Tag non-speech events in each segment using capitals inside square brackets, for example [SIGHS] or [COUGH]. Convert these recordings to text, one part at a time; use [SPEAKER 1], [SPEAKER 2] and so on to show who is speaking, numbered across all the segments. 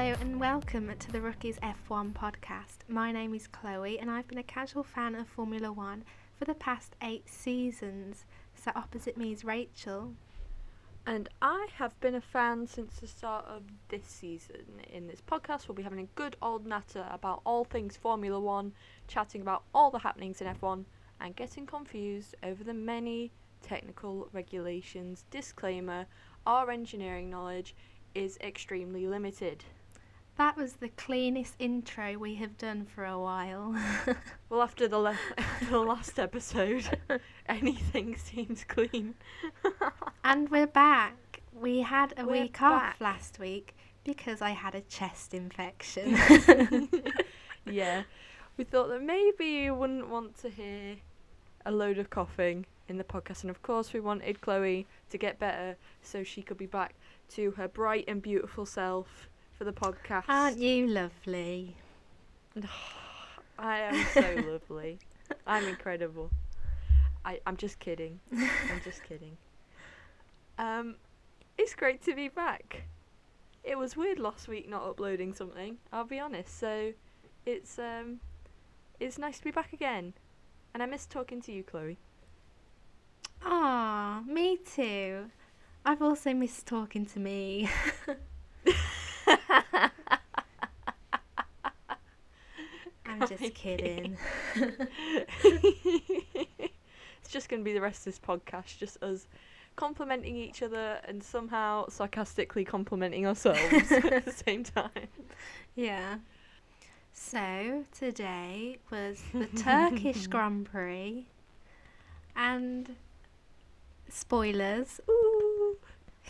[SPEAKER 1] Hello and welcome to the Rookies F1 podcast. My name is Chloe and I've been a casual fan of Formula One for the past eight seasons. So opposite me is Rachel.
[SPEAKER 2] And I have been a fan since the start of this season. In this podcast, we'll be having a good old natter about all things Formula One, chatting about all the happenings in F1, and getting confused over the many technical regulations. Disclaimer our engineering knowledge is extremely limited.
[SPEAKER 1] That was the cleanest intro we have done for a while. [LAUGHS]
[SPEAKER 2] Well, after the, le- after [LAUGHS] the last episode, [LAUGHS] anything seems clean.
[SPEAKER 1] and we're back. We had a
[SPEAKER 2] We're
[SPEAKER 1] week
[SPEAKER 2] back.
[SPEAKER 1] off last week because I had a chest infection.
[SPEAKER 2] yeah, we thought that maybe you wouldn't want to hear a load of coughing in the podcast, and of course, we wanted Chloe to get better so she could be back to her bright and beautiful self for the podcast.
[SPEAKER 1] Aren't you lovely? [SIGHS]
[SPEAKER 2] I am so [LAUGHS] lovely. I'm incredible. I, I'm just kidding. I'm [LAUGHS] just kidding. Um, it's great to be back. It was weird last week not uploading something. I'll be honest. So, it's um, it's nice to be back again, and I miss talking to you, Chloe.
[SPEAKER 1] Ah, me too. I've also missed talking to me. [LAUGHS] I'm [LAUGHS] just kidding. [LAUGHS]
[SPEAKER 2] it's just going to be the rest of this podcast, just us complimenting each other and somehow sarcastically complimenting ourselves at the [LAUGHS] same time.
[SPEAKER 1] Yeah. So today was the Turkish Grand Prix, and spoilers.
[SPEAKER 2] Ooh.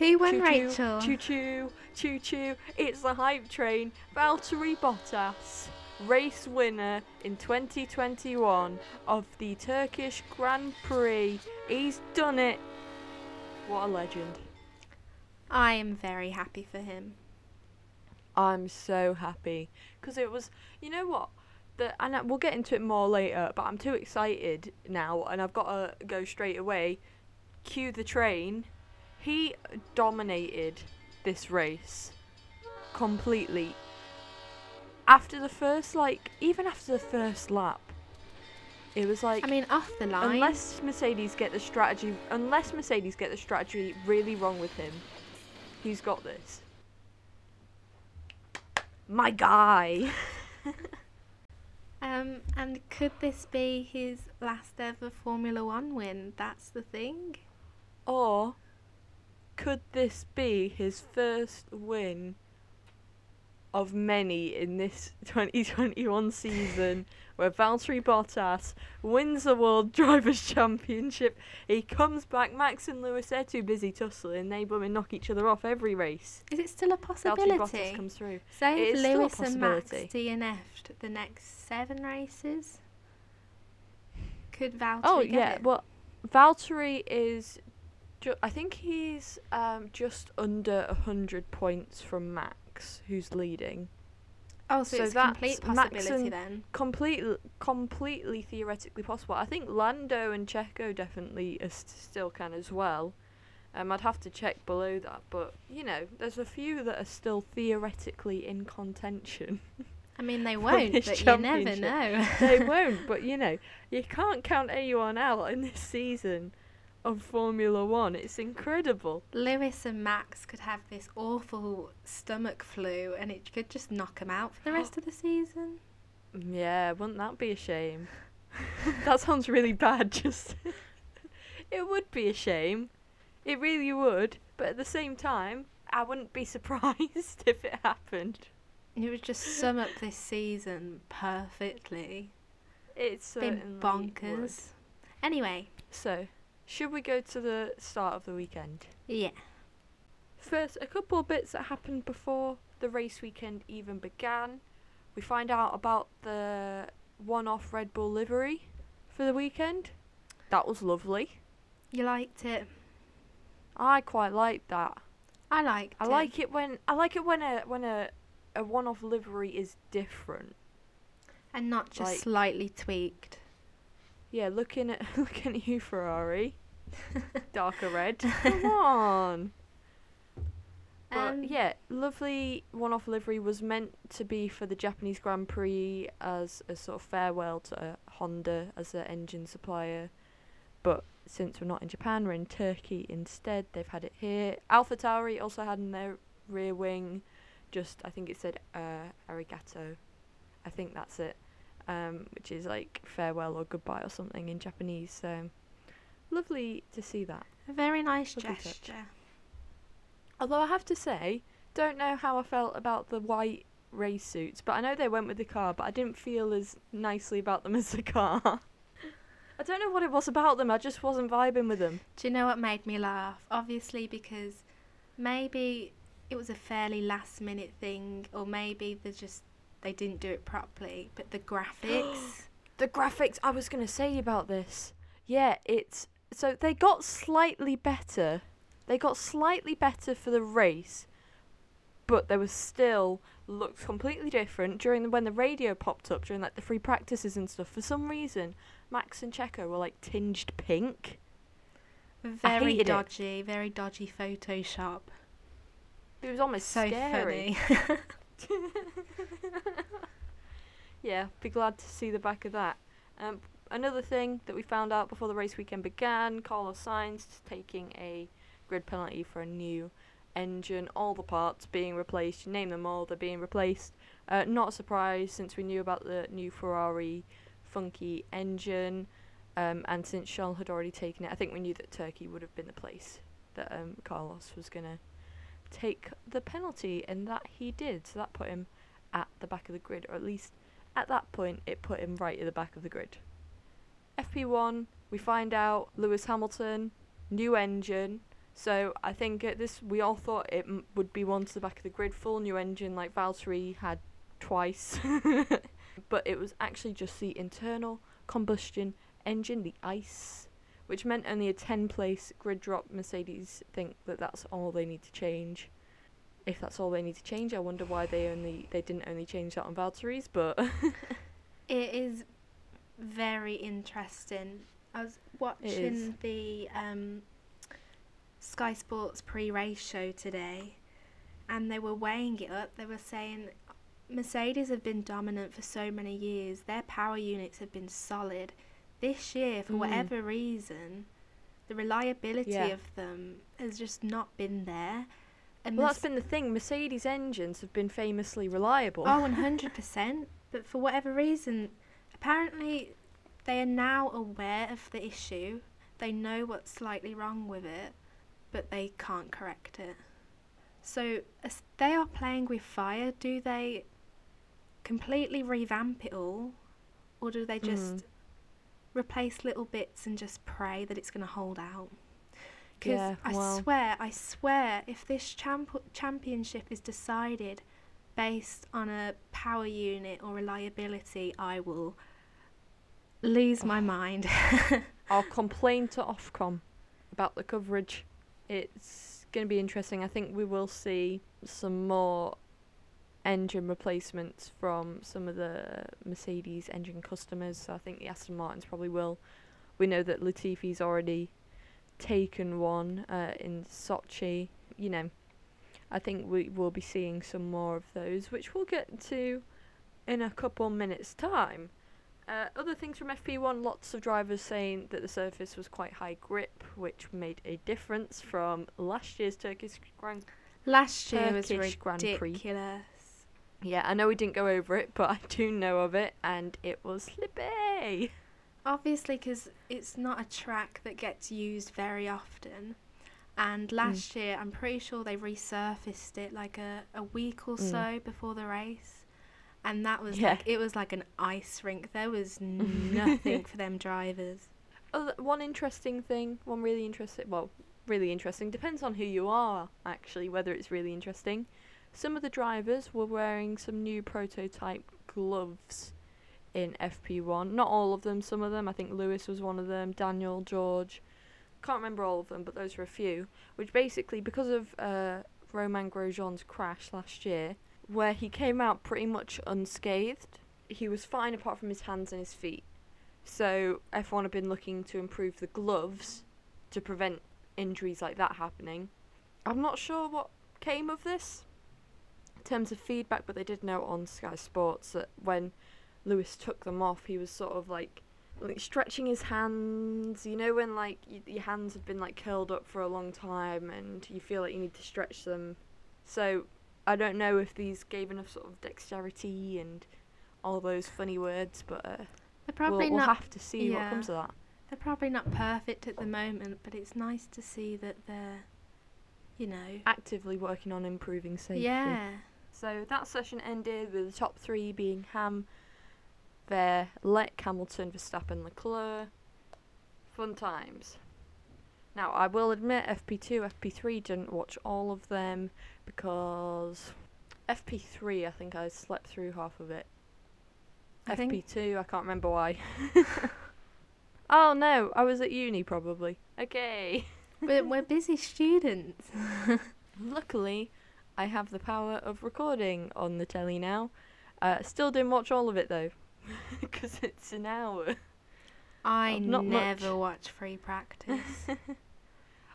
[SPEAKER 1] Who won,
[SPEAKER 2] choo
[SPEAKER 1] Rachel?
[SPEAKER 2] Choo choo, choo choo. It's the hype train. Valtteri Bottas, race winner in 2021 of the Turkish Grand Prix. He's done it. What a legend.
[SPEAKER 1] I am very happy for him.
[SPEAKER 2] I'm so happy because it was, you know what, the and I- we'll get into it more later. But I'm too excited now, and I've got to go straight away. Cue the train. He dominated this race completely. After the first, like, even after the first lap, it was like
[SPEAKER 1] I mean, off the line.
[SPEAKER 2] unless Mercedes get the strategy, unless Mercedes get the strategy really wrong with him, he's got this. My guy. [LAUGHS]
[SPEAKER 1] Um, and could this be his last ever Formula One win? That's the thing.
[SPEAKER 2] Or could this be his first win of many in this [LAUGHS] 2021 season where Valtteri Bottas wins the World [LAUGHS] Drivers' Championship? He comes back, Max and Lewis, they're too busy tussling, they blooming knock each other off every race.
[SPEAKER 1] Is it still a possibility? Valtteri?
[SPEAKER 2] Bottas comes through.
[SPEAKER 1] Say
[SPEAKER 2] It
[SPEAKER 1] if
[SPEAKER 2] is still a
[SPEAKER 1] Lewis and Max. DNF'd the next seven races, could Valtteri
[SPEAKER 2] Oh yeah,
[SPEAKER 1] it?
[SPEAKER 2] well, Valtteri is, ju- I think he's um, just under a hundred points from Max, who's leading.
[SPEAKER 1] oh, so,
[SPEAKER 2] so
[SPEAKER 1] it's
[SPEAKER 2] that's
[SPEAKER 1] complete possibility then.
[SPEAKER 2] Completely, completely theoretically possible. I think Lando and Checo definitely still can as well. Um, I'd have to check below that, but you know, there's a few that are still theoretically in contention. [LAUGHS]
[SPEAKER 1] I mean, they won't, but you never know.
[SPEAKER 2] they [LAUGHS] won't, but you know, you can't count anyone out in this season of Formula One. It's incredible.
[SPEAKER 1] Lewis and Max could have this awful stomach flu, and it could just knock them out for the rest of the season.
[SPEAKER 2] Yeah, wouldn't that be a shame? [LAUGHS] that sounds really bad. Just [LAUGHS] it would be a shame. It really would. But at the same time, I wouldn't be [LAUGHS] surprised if it happened.
[SPEAKER 1] It would just sum up this season perfectly.
[SPEAKER 2] It's
[SPEAKER 1] Been
[SPEAKER 2] certainly would.
[SPEAKER 1] bonkers. Anyway,
[SPEAKER 2] So, should we go to the start of the weekend?
[SPEAKER 1] yeah.
[SPEAKER 2] First, a couple of bits that happened before the race weekend even began. We find out about the one off Red Bull livery for the weekend. That was lovely.
[SPEAKER 1] You liked it.
[SPEAKER 2] I quite like that.
[SPEAKER 1] I liked
[SPEAKER 2] I
[SPEAKER 1] it.
[SPEAKER 2] like it when I like it when a when a a one off livery is different.
[SPEAKER 1] And not just
[SPEAKER 2] like-
[SPEAKER 1] slightly tweaked.
[SPEAKER 2] Yeah, looking at [LAUGHS] looking at you, Ferrari. [LAUGHS] Darker red. [LAUGHS] Come on. But
[SPEAKER 1] Um,
[SPEAKER 2] yeah, lovely one-off livery was meant to be for the Japanese Grand Prix as a sort of farewell to uh, Honda as their engine supplier. But since we're not in Japan, we're in Turkey instead. They've had it here. Alpha Tauri also had in their rear wing, just I think it said uh, arigato. I think that's it, um, which is like farewell or goodbye or something in Japanese. So lovely to see that.
[SPEAKER 1] A very nice
[SPEAKER 2] Lovely touch.
[SPEAKER 1] gesture.
[SPEAKER 2] Although I have to say, don't know how I felt about the white race suits, but I know they went with the car, but I didn't feel as nicely about them [LAUGHS] as the car. I don't know what it was about them, I just wasn't vibing with them.
[SPEAKER 1] Do you know what made me laugh? Obviously, because maybe it was a fairly last minute thing, or maybe they just they didn't do it properly. But the [GASPS] graphics,
[SPEAKER 2] The graphics, I was going to say about this. Yeah, it's. So they got slightly better. They got slightly better for the race, but they were still looked completely different during the, when the radio popped up during like the free practices and stuff. For some reason, Max and Checo were like tinged pink.
[SPEAKER 1] very
[SPEAKER 2] hated it.
[SPEAKER 1] dodgy, very dodgy Photoshop.
[SPEAKER 2] It was almost
[SPEAKER 1] So
[SPEAKER 2] scary.
[SPEAKER 1] funny. [LAUGHS] [LAUGHS]
[SPEAKER 2] yeah, be glad to see the back of that. Um, another thing that we found out before the race weekend began, Carlos Sainz taking a grid penalty for a new engine, all the parts being replaced. You name them all, they're being replaced. Uh, not a surprise since we knew about the new Ferrari funky engine, um, and since Charles had already taken it, I think we knew that Turkey would have been the place that um, Carlos was gonna take the penalty, and that he did. So that put him at the back of the grid, or at least at that point, it put him right at the back of the grid. FP1, we find out Lewis Hamilton, new engine. So I think at this, we all thought it m- would be one to the back of the grid, full new engine like Valtteri had twice. [LAUGHS] but it was actually just the internal combustion engine, the ICE, which meant only a 10 place grid drop. Mercedes think that that's all they need to change. If that's all they need to change, I wonder why they only they didn't only change that on Valtteri's, but [LAUGHS]
[SPEAKER 1] it is very interesting. I was watching the um, Sky Sports pre-race show today, and they were weighing it up. They were saying Mercedes have been dominant for so many years. Their power units have been solid. This year, for
[SPEAKER 2] Mm.
[SPEAKER 1] whatever reason, the reliability
[SPEAKER 2] Yeah.
[SPEAKER 1] of them has just not been there. And
[SPEAKER 2] well, that's been the thing. Mercedes engines have been famously reliable.
[SPEAKER 1] Oh, [LAUGHS] 100%. but for whatever reason, apparently they are now aware of the issue. They know what's slightly wrong with it, but they can't correct it. So as they are playing with fire. Do they completely revamp it all, or do they just
[SPEAKER 2] Mm.
[SPEAKER 1] replace little bits and just pray that it's going to hold out? Because
[SPEAKER 2] Yeah,
[SPEAKER 1] I
[SPEAKER 2] well.
[SPEAKER 1] swear, I swear, if this champ- championship is decided based on a power unit or reliability, I will lose my mind. [LAUGHS]
[SPEAKER 2] I'll complain to Ofcom about the coverage. It's going to be interesting. I think we will see some more engine replacements from some of the Mercedes engine customers. So I think the Aston Martins probably will. We know that Latifi's already taken one uh, in Sochi. You know, I think we will be seeing some more of those, which we'll get to in a couple minutes' time. Uh, other things from FP1, lots of drivers saying that the surface was quite high grip, which made a difference from last year's Turkish Grand.
[SPEAKER 1] Last year was
[SPEAKER 2] Turkish Grand Prix.
[SPEAKER 1] ridiculous.
[SPEAKER 2] Yeah, I know we didn't go over it, but I do know of it, and it was slippy.
[SPEAKER 1] Obviously, because it's not a track that gets used very often. And last year, I'm pretty sure they resurfaced it like a, a week or
[SPEAKER 2] Mm.
[SPEAKER 1] so before the race. And that was
[SPEAKER 2] Yeah.
[SPEAKER 1] like, it was like an ice rink. There was [LAUGHS] nothing for them drivers.
[SPEAKER 2] Other, one interesting thing, one really interesting, well, really interesting, depends on who you are, actually, whether it's really interesting. Some of the drivers were wearing some new prototype gloves in FP1. Not all of them, some of them. I think Lewis was one of them, Daniel, George. Can't remember all of them, but those were a few. Which basically, because of uh, Romain Grosjean's crash last year, where he came out pretty much unscathed, he was fine apart from his hands and his feet. So F1 have been looking to improve the gloves to prevent injuries like that happening. I'm not sure what came of this in terms of feedback, but they did note on Sky Sports that when Lewis took them off, he was sort of like like stretching his hands. You know when like y- your hands have been like curled up for a long time and you feel like you need to stretch them. So I don't know if these gave enough sort of dexterity and all those funny words, but uh,
[SPEAKER 1] They're
[SPEAKER 2] we'll, we'll
[SPEAKER 1] not.
[SPEAKER 2] have to see what comes of that.
[SPEAKER 1] They're probably not perfect at the moment, but it's nice to see that they're, you know.
[SPEAKER 2] Actively working on improving safety.
[SPEAKER 1] Yeah.
[SPEAKER 2] So that session ended with the top three being Ham, Ver, Verleck, Hamilton, Verstappen, Leclerc. Fun times. Now, I will admit FP2, FP3 didn't watch all of them because FP3, I think I slept through half of it.
[SPEAKER 1] I
[SPEAKER 2] FP2, I can't remember why. [LAUGHS] oh no, I was at uni probably. Okay.
[SPEAKER 1] we're, we're busy students. [LAUGHS]
[SPEAKER 2] Luckily, I have the power of recording on the telly now. Uh, still didn't watch all of it though, [LAUGHS] because it's an hour.
[SPEAKER 1] I
[SPEAKER 2] not much.
[SPEAKER 1] never watch free practice.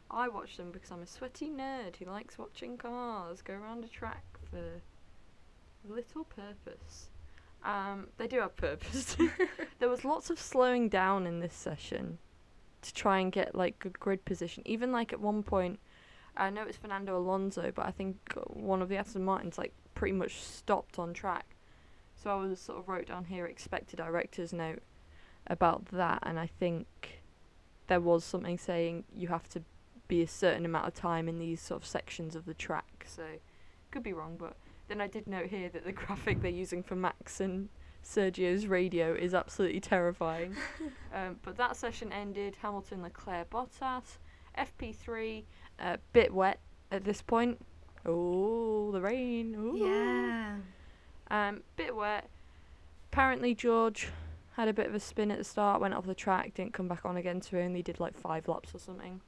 [SPEAKER 2] I watch them because I'm a sweaty nerd who likes watching cars go around a track for little purpose. Um, they do have purpose. [LAUGHS] there was lots of slowing down in this session to try and get like good grid position. Even like at one point, I know it's Fernando Alonso, but I think one of the Aston Martins like pretty much stopped on track. So I was sort of wrote down here expected director's note about that, and I think there was something saying you have to be a certain amount of time in these sort of sections of the track. So could be wrong, but then I did note here that the [LAUGHS] graphic they're using for Max and Sergio's radio is absolutely terrifying. [LAUGHS] um, but that session ended Hamilton, Leclerc, Bottas, FP3, uh, bit wet at this point. Oh, the rain. Ooh.
[SPEAKER 1] yeah.
[SPEAKER 2] Um, bit wet. Apparently George had a bit of a spin at the start, went off the track, didn't come back on again, so he only did like five laps or something.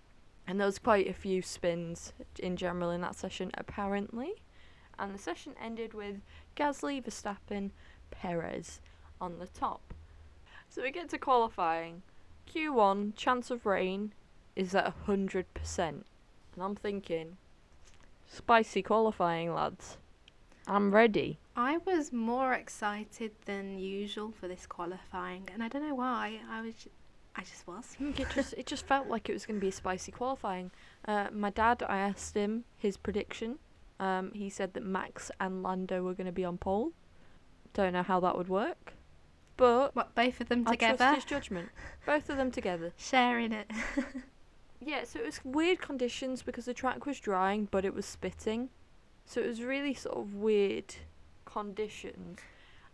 [SPEAKER 2] And there was quite a few spins in general in that session, apparently. And the session ended with Gasly, Verstappen, Perez on the top. So we get to qualifying. Q1, chance of rain is at 100%. And I'm thinking, spicy qualifying, lads. I'm ready.
[SPEAKER 1] I was more excited than usual for this qualifying, and I don't know why. I was, I just was.
[SPEAKER 2] it just it just [LAUGHS] felt like it was going to be a spicy qualifying. Uh, my dad, I asked him his prediction. Um, he said that Max and Lando were going to be on pole. Don't know how that would work, but
[SPEAKER 1] What both of them
[SPEAKER 2] I
[SPEAKER 1] together,
[SPEAKER 2] trust his judgment. Both of them together. [LAUGHS]
[SPEAKER 1] sharing it. [LAUGHS]
[SPEAKER 2] Yeah, so it was weird conditions because the track was drying, but it was spitting. So it was really sort of weird conditions.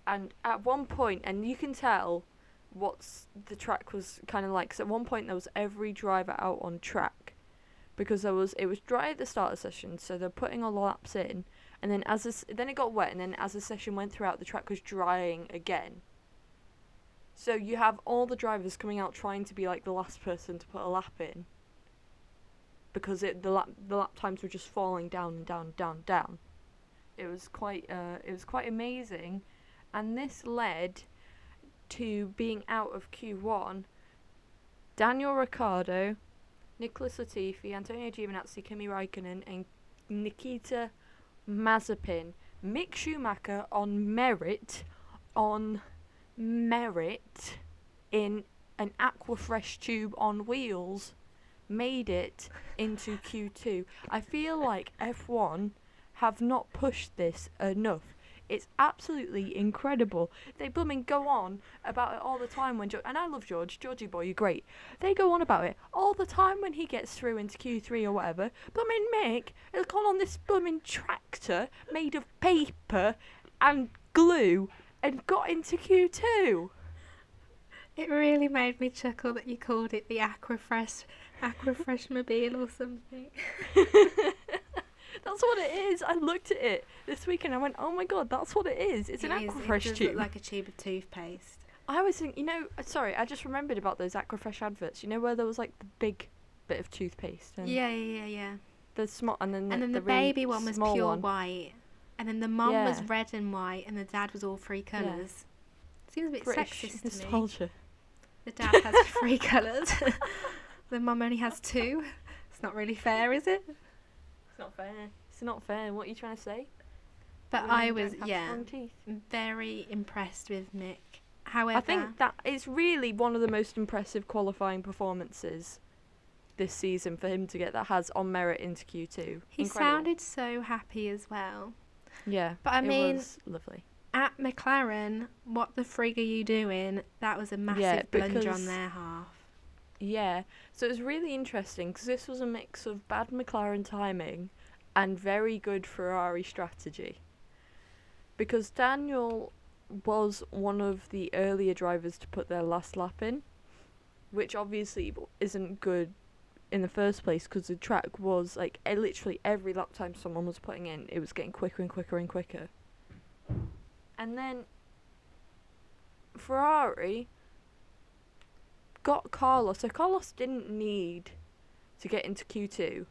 [SPEAKER 2] And at one point, and you can tell what's the track was kind of like. 'cause at one point there was every driver out on track because there was it was dry at the start of the session, so they're putting all the laps in, and then as this, then it got wet, and then as the session went throughout, the track was drying again. So you have all the drivers coming out trying to be like the last person to put a lap in because it the lap the lap times were just falling down and down down down. It was quite uh it was quite amazing, and this led to being out of Q1. Daniel Ricciardo, Nicholas Latifi, Antonio Giovinazzi, Kimi Raikkonen, and Nikita Mazepin. Mick Schumacher on merit, on merit, in an Aquafresh tube on wheels made it into Q2. I feel like F1 have not pushed this enough. It's absolutely incredible. They blooming go on about it all the time when George, and I love George, Georgie boy, you're great. They go on about it all the time when he gets through into Q3 or whatever. Blooming Mick has gone on this blooming tractor made of paper and glue and got into Q2.
[SPEAKER 1] It really made me chuckle that you called it the Aquafresh, Aquafresh Mobile or something. [LAUGHS]
[SPEAKER 2] That's what it is. I looked at it this weekend. I went, "Oh my god, that's what it is. It's an
[SPEAKER 1] It is-
[SPEAKER 2] Aquafresh
[SPEAKER 1] it
[SPEAKER 2] tube."
[SPEAKER 1] look like a tube of toothpaste.
[SPEAKER 2] I was thinking, you know, uh, sorry, I just remembered about those Aquafresh adverts. You know where there was like the big bit of toothpaste and
[SPEAKER 1] Yeah, yeah, yeah, yeah.
[SPEAKER 2] the small, and then the,
[SPEAKER 1] And then the,
[SPEAKER 2] the really
[SPEAKER 1] baby one was pure
[SPEAKER 2] one.
[SPEAKER 1] white, and then the mum was red and white, and the dad was all three colours. Seems a bit
[SPEAKER 2] British
[SPEAKER 1] sexist to me.
[SPEAKER 2] nostalgia.
[SPEAKER 1] The dad has [LAUGHS] three colours. [LAUGHS] the mum only has two. It's not really fair, is it?
[SPEAKER 2] It's not fair. It's not fair. What are you trying to say?
[SPEAKER 1] But I was yeah very impressed with Mick. However,
[SPEAKER 2] I think that it's really one of the most impressive qualifying performances this season for him to get that has on merit into Q2.
[SPEAKER 1] he
[SPEAKER 2] Incredible.
[SPEAKER 1] sounded so happy as well.
[SPEAKER 2] yeah,
[SPEAKER 1] But I
[SPEAKER 2] it
[SPEAKER 1] mean,
[SPEAKER 2] was lovely.
[SPEAKER 1] at McLaren, what the frig are you doing? That was a massive blunder on their half.
[SPEAKER 2] Yeah, so it was really interesting because this was a mix of bad McLaren timing and very good Ferrari strategy. Because Daniel was one of the earlier drivers to put their last lap in, which obviously isn't good in the first place because the track was like literally every lap time someone was putting in, it was getting quicker and quicker and quicker. And then Ferrari got Carlos. So Carlos didn't need to get into Q2.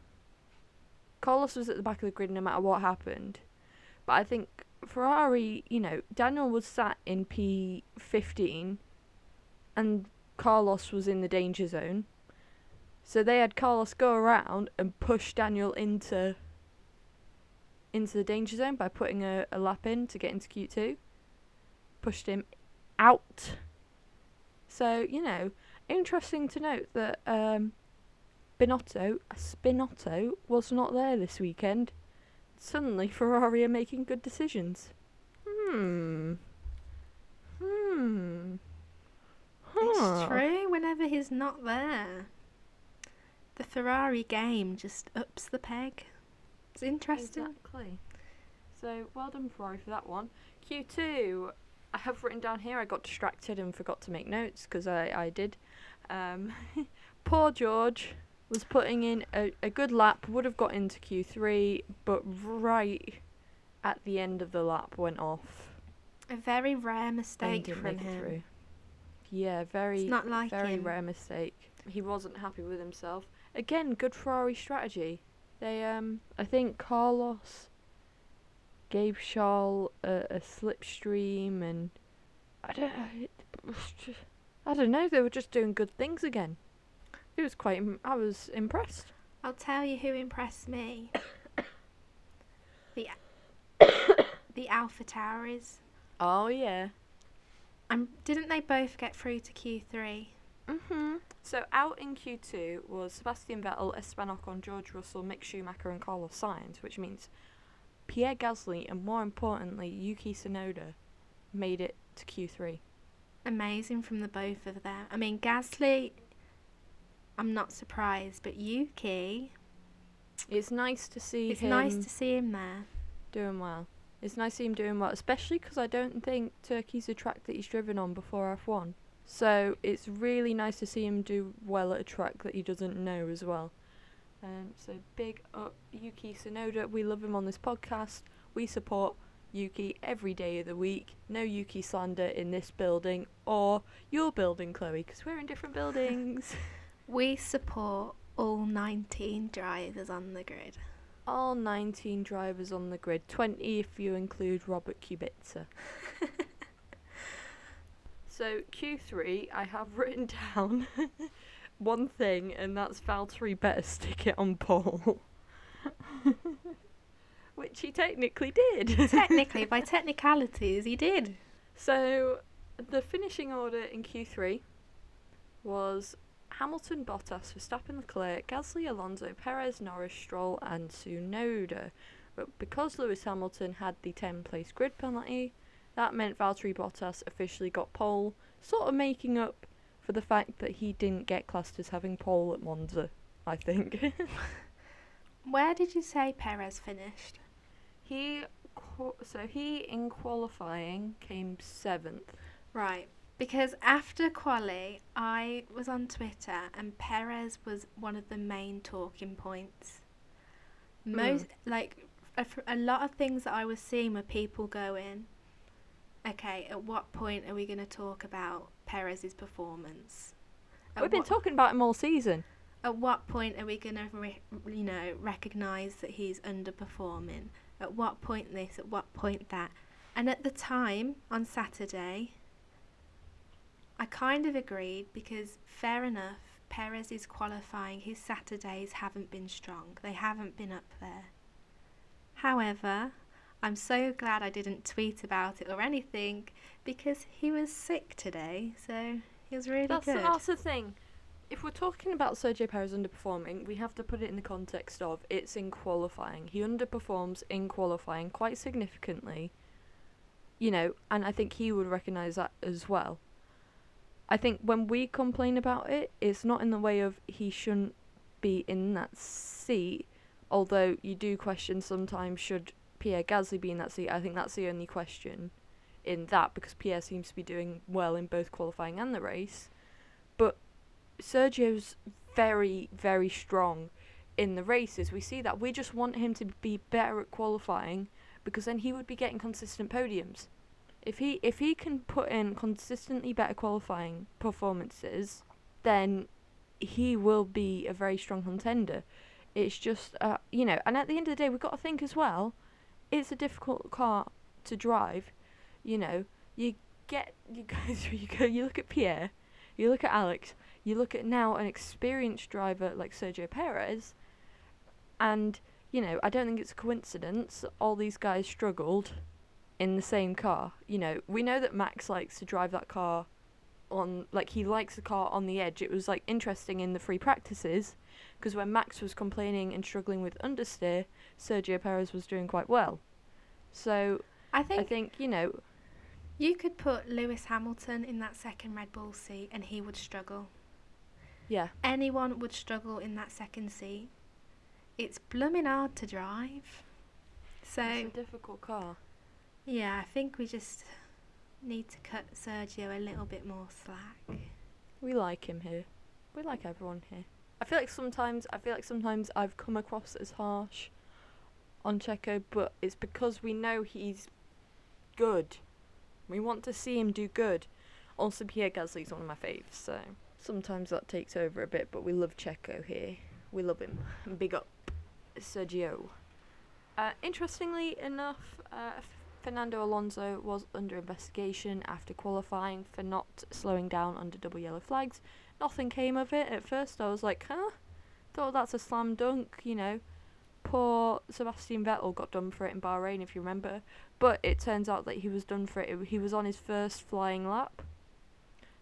[SPEAKER 2] Carlos was at the back of the grid no matter what happened. But I think Ferrari, you know, Daniel was sat in P15 and Carlos was in the danger zone. So they had Carlos go around and push Daniel into into the danger zone by putting a, a lap in to get into Q2. Pushed him out. So, you know, interesting to note that um, Binotto, Spinotto, was not there this weekend. Suddenly, Ferrari are making good decisions. Hmm. Hmm.
[SPEAKER 1] It's true. Whenever he's not there, the Ferrari game just ups the peg. It's interesting.
[SPEAKER 2] Exactly. So well done Ferrari for that one. Q2, I have written down here. I got distracted and forgot to make notes because I I did. Um, [LAUGHS] poor George was putting in a, a good lap. Would have got into Q3, but right at the end of the lap went off.
[SPEAKER 1] A very rare mistake from him.
[SPEAKER 2] Yeah, very
[SPEAKER 1] It's not like
[SPEAKER 2] very
[SPEAKER 1] him.
[SPEAKER 2] rare mistake. He wasn't happy with himself. Again, good Ferrari strategy. They um I think Carlos gave Charles a, a slipstream and I don't it just, I don't know, they were just doing good things again. It was quite im- I was impressed.
[SPEAKER 1] I'll tell you who impressed me. the [COUGHS] the Alpha Tauris.
[SPEAKER 2] Oh yeah.
[SPEAKER 1] Um, didn't they both get through to Q3?
[SPEAKER 2] Mhm. So out in Q2 was Sebastian Vettel, Esteban Ocon, George Russell, Mick Schumacher, and Carlos Sainz, which means Pierre Gasly and more importantly Yuki Tsunoda made it to Q3.
[SPEAKER 1] Amazing from the both of them. I mean, Gasly, I'm not surprised, but Yuki,
[SPEAKER 2] It's nice to see
[SPEAKER 1] it's
[SPEAKER 2] him
[SPEAKER 1] nice to see him there.
[SPEAKER 2] doing well. It's nice to see him doing well, especially because I don't think Turkey's a track that he's driven on before F1. So it's really nice to see him do well at a track that he doesn't know as well. Um, so big up Yuki Tsunoda. We love him on this podcast. We support Yuki every day of the week. No Yuki slander in this building or your building, Chloe, because we're in different buildings. [LAUGHS]
[SPEAKER 1] We support all 19 drivers on the grid.
[SPEAKER 2] All 19 drivers on the grid, 20 if you include Robert Kubica. [LAUGHS] so Q3, I have [LAUGHS] written down one thing, and that's Valtteri better stick it on pole. Which he technically did.
[SPEAKER 1] Technically, [LAUGHS] by technicalities, he did.
[SPEAKER 2] So the finishing order in Q3 was Hamilton, Bottas, Verstappen, Leclerc, Gasly, Alonso, Perez, Norris, Stroll, and Tsunoda. But because Lewis Hamilton had the 10 place grid penalty, that meant Valtteri Bottas officially got pole, sort of making up for the fact that he didn't get classed as having pole at Monza, I think. [LAUGHS]
[SPEAKER 1] Where did you say Perez finished?
[SPEAKER 2] he so he in qualifying came 7th.
[SPEAKER 1] Right. Because after quali, I was on Twitter and Perez was one of the main talking points. Hmm. Most like a, a lot of things that I was seeing were people going, "Okay, at what point are we going to talk about Perez's performance? At
[SPEAKER 2] We've been talking about him all season.
[SPEAKER 1] At what point are we going to, re- you know, recognize that he's underperforming? At what point this? At what point that? And at the time on Saturday, I kind of agreed because fair enough, Perez is qualifying. His Saturdays haven't been strong. They haven't been up there. However, I'm so glad I didn't tweet about it or anything because he was sick today, so he was really
[SPEAKER 2] That's
[SPEAKER 1] good.
[SPEAKER 2] that's the thing. If we're talking about Sergio Perez underperforming, we have to put it in the context of it's in qualifying. He underperforms in qualifying quite significantly. You know, and I think he would recognise that as well. I think when we complain about it, it's not in the way of he shouldn't be in that seat, although you do question sometimes should Pierre Gasly be in that seat. I think that's the only question in that because Pierre seems to be doing well in both qualifying and the race. But Sergio's very, very strong in the races. We see that. We just want him to be better at qualifying because then he would be getting consistent podiums. If he if he can put in consistently better qualifying performances, then he will be a very strong contender. It's just uh, you know, and at the end of the day, we've got to think as well. It's a difficult car to drive. You know, you get you go [LAUGHS] you go you look at Pierre, you look at Alex, you look at now an experienced driver like Sergio Perez, and you know I don't think it's a coincidence all these guys struggled in the same car. You know we know that Max likes to drive that car on like he likes the car on the edge. It was like interesting in the free practices because when Max was complaining and struggling with understeer, Sergio Perez was doing quite well. So
[SPEAKER 1] I think
[SPEAKER 2] I think you know
[SPEAKER 1] you could put Lewis Hamilton in that second Red Bull seat and he would struggle.
[SPEAKER 2] yeah
[SPEAKER 1] Anyone would struggle in that second seat. It's blooming hard to drive. So,
[SPEAKER 2] it's a difficult car.
[SPEAKER 1] yeah, I think we just need to cut Sergio a little bit more slack.
[SPEAKER 2] We like him here. We like everyone here. I feel like sometimes I feel like sometimes I've come across as harsh on Checo, but it's because we know he's good. We want to see him do good. Also, Pierre Gasly's one of my faves, so sometimes that takes over a bit. But we love Checo here. We love him. [LAUGHS] Big up, Sergio. Uh, interestingly enough, uh, Fernando Alonso was under investigation after qualifying for not slowing down under double yellow flags. Nothing came of it. At first, I was like, huh? Thought that's a slam dunk, you know. Poor Sebastian Vettel got done for it in Bahrain, if you remember. But it turns out that he was done for it. he was on his first flying lap.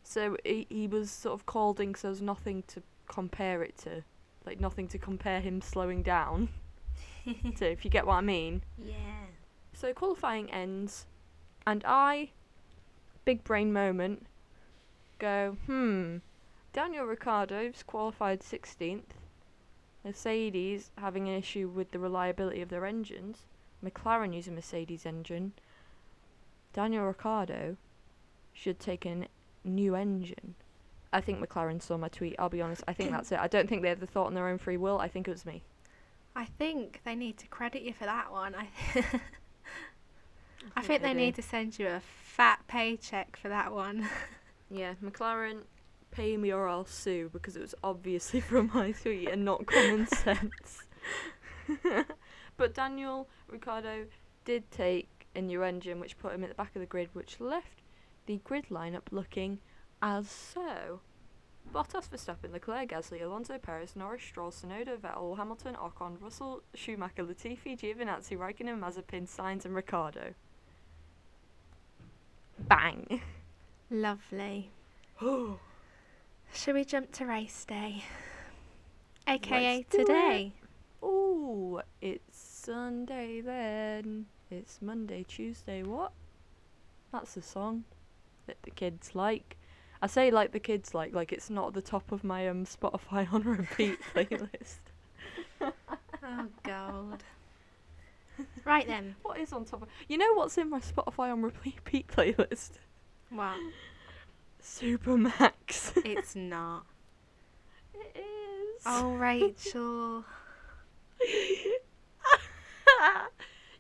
[SPEAKER 2] So he, he was sort of called in 'cause there was nothing to compare it to. Like, nothing to compare him slowing down [LAUGHS] to, if you get what I mean.
[SPEAKER 1] Yeah.
[SPEAKER 2] So qualifying ends, and I, big brain moment, go, hmm, Daniel Ricciardo's qualified 16th, Mercedes having an issue with the reliability of their engines, McLaren using Mercedes engine, Daniel Ricciardo should take a new engine. I think McLaren saw my tweet, I'll be honest, I think [COUGHS] that's it. I don't think they had the thought on their own free will, I think it was me.
[SPEAKER 1] I think they need to credit you for that one. I, [LAUGHS] I think they
[SPEAKER 2] do.
[SPEAKER 1] need to send you a fat paycheck for that one. [LAUGHS]
[SPEAKER 2] Yeah, McLaren, pay me or I'll sue because it was obviously [LAUGHS] from my tweet and not common [LAUGHS] sense. [LAUGHS] but Daniel Ricciardo did take a new engine, which put him at the back of the grid, which left the grid lineup looking as so. Bottas, Verstappen, Leclerc, Gasly, Alonso, Perez, Norris, Stroll, Tsunoda, Vettel, Hamilton, Ocon, Russell, Schumacher, Latifi, Giovinazzi, Raikkonen, Mazepin, Sainz, and Ricciardo. Bang!
[SPEAKER 1] Lovely. [GASPS] [GASPS] Shall we jump to race day? AKA
[SPEAKER 2] Let's
[SPEAKER 1] today.
[SPEAKER 2] Ooh, it's Sunday then. It's Monday, Tuesday, what? That's the song that the kids like. I say like the kids like, like it's not at the top of my um Spotify on repeat [LAUGHS] playlist. [LAUGHS]
[SPEAKER 1] Oh, God. Right then. [LAUGHS]
[SPEAKER 2] What is on top of You know what's in my Spotify on repeat playlist?
[SPEAKER 1] Well,
[SPEAKER 2] Supermax.
[SPEAKER 1] it's not.
[SPEAKER 2] it is.
[SPEAKER 1] Oh, Rachel. [LAUGHS]
[SPEAKER 2] you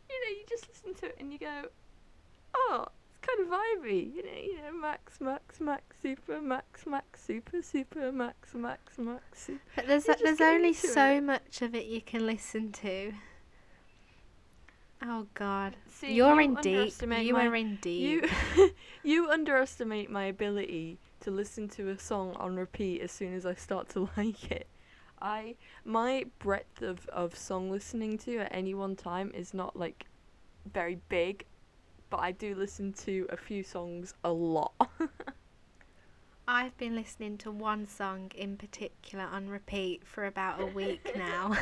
[SPEAKER 2] know, you just listen to it and you go, oh, it's kind of vibey. You know, you know, max, max, max, super, max, max, super, super, max, max, max, super.
[SPEAKER 1] But there's
[SPEAKER 2] just
[SPEAKER 1] there's only so
[SPEAKER 2] it.
[SPEAKER 1] much of it you can listen to. Oh God,
[SPEAKER 2] See,
[SPEAKER 1] you're
[SPEAKER 2] you
[SPEAKER 1] in deep. You
[SPEAKER 2] my-
[SPEAKER 1] are in deep.
[SPEAKER 2] You, [LAUGHS] you underestimate my ability to listen to a song on repeat as soon as I start to [LAUGHS] like it. I my breadth of, of song listening to at any one time is not like very big, but I do listen to a few songs a lot. [LAUGHS]
[SPEAKER 1] I've been listening to one song in particular on repeat for about a week now.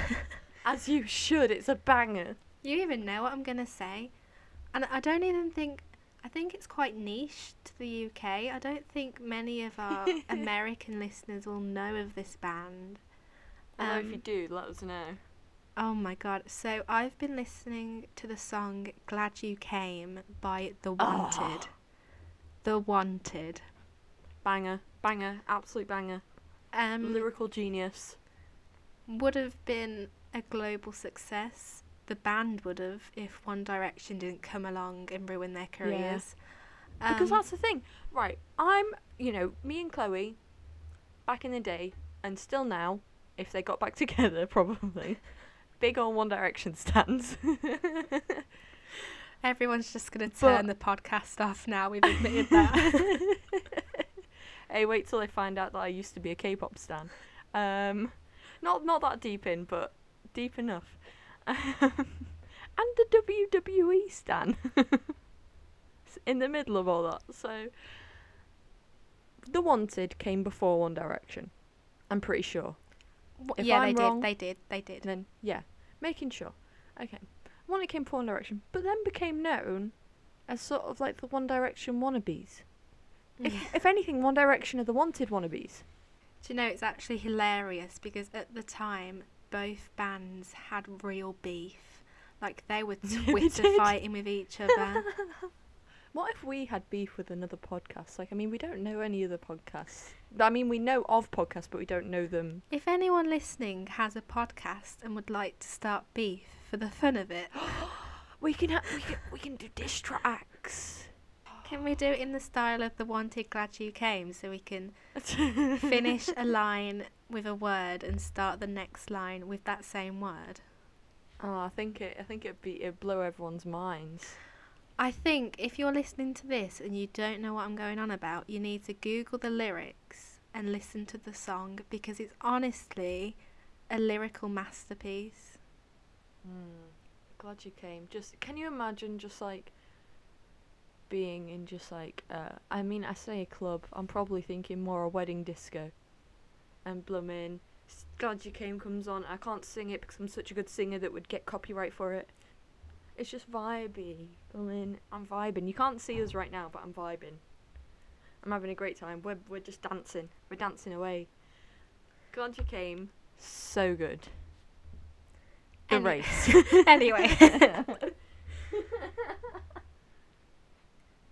[SPEAKER 2] As you should, it's a banger.
[SPEAKER 1] You even know what I'm going to say. And I don't even think. I think it's quite niche to the UK. I don't think many of our [LAUGHS] American listeners will know of this band.
[SPEAKER 2] Although if
[SPEAKER 1] Um,
[SPEAKER 2] you do, let us know.
[SPEAKER 1] Oh my god. So I've been listening to the song Glad You Came by The Wanted. The Wanted.
[SPEAKER 2] Banger, banger, absolute banger.
[SPEAKER 1] Um
[SPEAKER 2] Lyrical genius.
[SPEAKER 1] would have been a global success. The band would have if One Direction didn't come along and ruin their careers.
[SPEAKER 2] Because
[SPEAKER 1] Um,
[SPEAKER 2] that's the thing. Right, I'm, you know, me and Chloe, back in the day, and still now, if they got back [LAUGHS] together, probably, big on One Direction stands. [LAUGHS]
[SPEAKER 1] everyone's just gonna
[SPEAKER 2] But-
[SPEAKER 1] turn the podcast off now. We've admitted [LAUGHS] that.
[SPEAKER 2] hey, wait till they find out that I used to be a K-pop stan. Um, not not that deep in, but deep enough. [LAUGHS] And the WWE stan. [LAUGHS] In the middle of all that. So, The Wanted came before One Direction. I'm pretty sure. If
[SPEAKER 1] yeah,
[SPEAKER 2] I'm
[SPEAKER 1] they
[SPEAKER 2] wrong-
[SPEAKER 1] did. They did. They did.
[SPEAKER 2] Then yeah, making sure. Okay, One It came before One Direction, but then became known as sort of like the One Direction wannabes. Mm. If, if anything, One Direction are the wanted wannabes.
[SPEAKER 1] Do you know it's actually hilarious because at the time both bands had real beef. Like they were [LAUGHS] Twitter fighting with each other. [LAUGHS]
[SPEAKER 2] What if we had beef with another podcast? Like, I mean, we don't know any other podcasts. I mean, we know of podcasts, but we don't know them.
[SPEAKER 1] if anyone listening has a podcast and would like to start beef for the fun of it, [GASPS]
[SPEAKER 2] We can ha- we can we can do diss tracks.
[SPEAKER 1] Can we do it in the style of the Wanted Glad You Came so we can [LAUGHS] finish a line with a word and start the next line with that same word?
[SPEAKER 2] Oh, I think it. I think it'd be it'd blow everyone's minds.
[SPEAKER 1] I think if you're listening to this and you don't know what I'm going on about, you need to Google the lyrics and listen to the song because it's honestly a lyrical masterpiece.
[SPEAKER 2] Hmm. Glad you came. Just can you imagine just like being in just like uh I mean I say a club, I'm probably thinking more a wedding disco. And blooming Glad You Came comes on. I can't sing it because I'm such a good singer that would get copyright for it. It's just vibey. Blooming I'm vibing. You can't see us right now, but I'm vibing. I'm having a great time. We're we're just dancing. We're dancing away. Glad you came. So good. The
[SPEAKER 1] Any-
[SPEAKER 2] race. [LAUGHS]
[SPEAKER 1] anyway, [LAUGHS] [LAUGHS]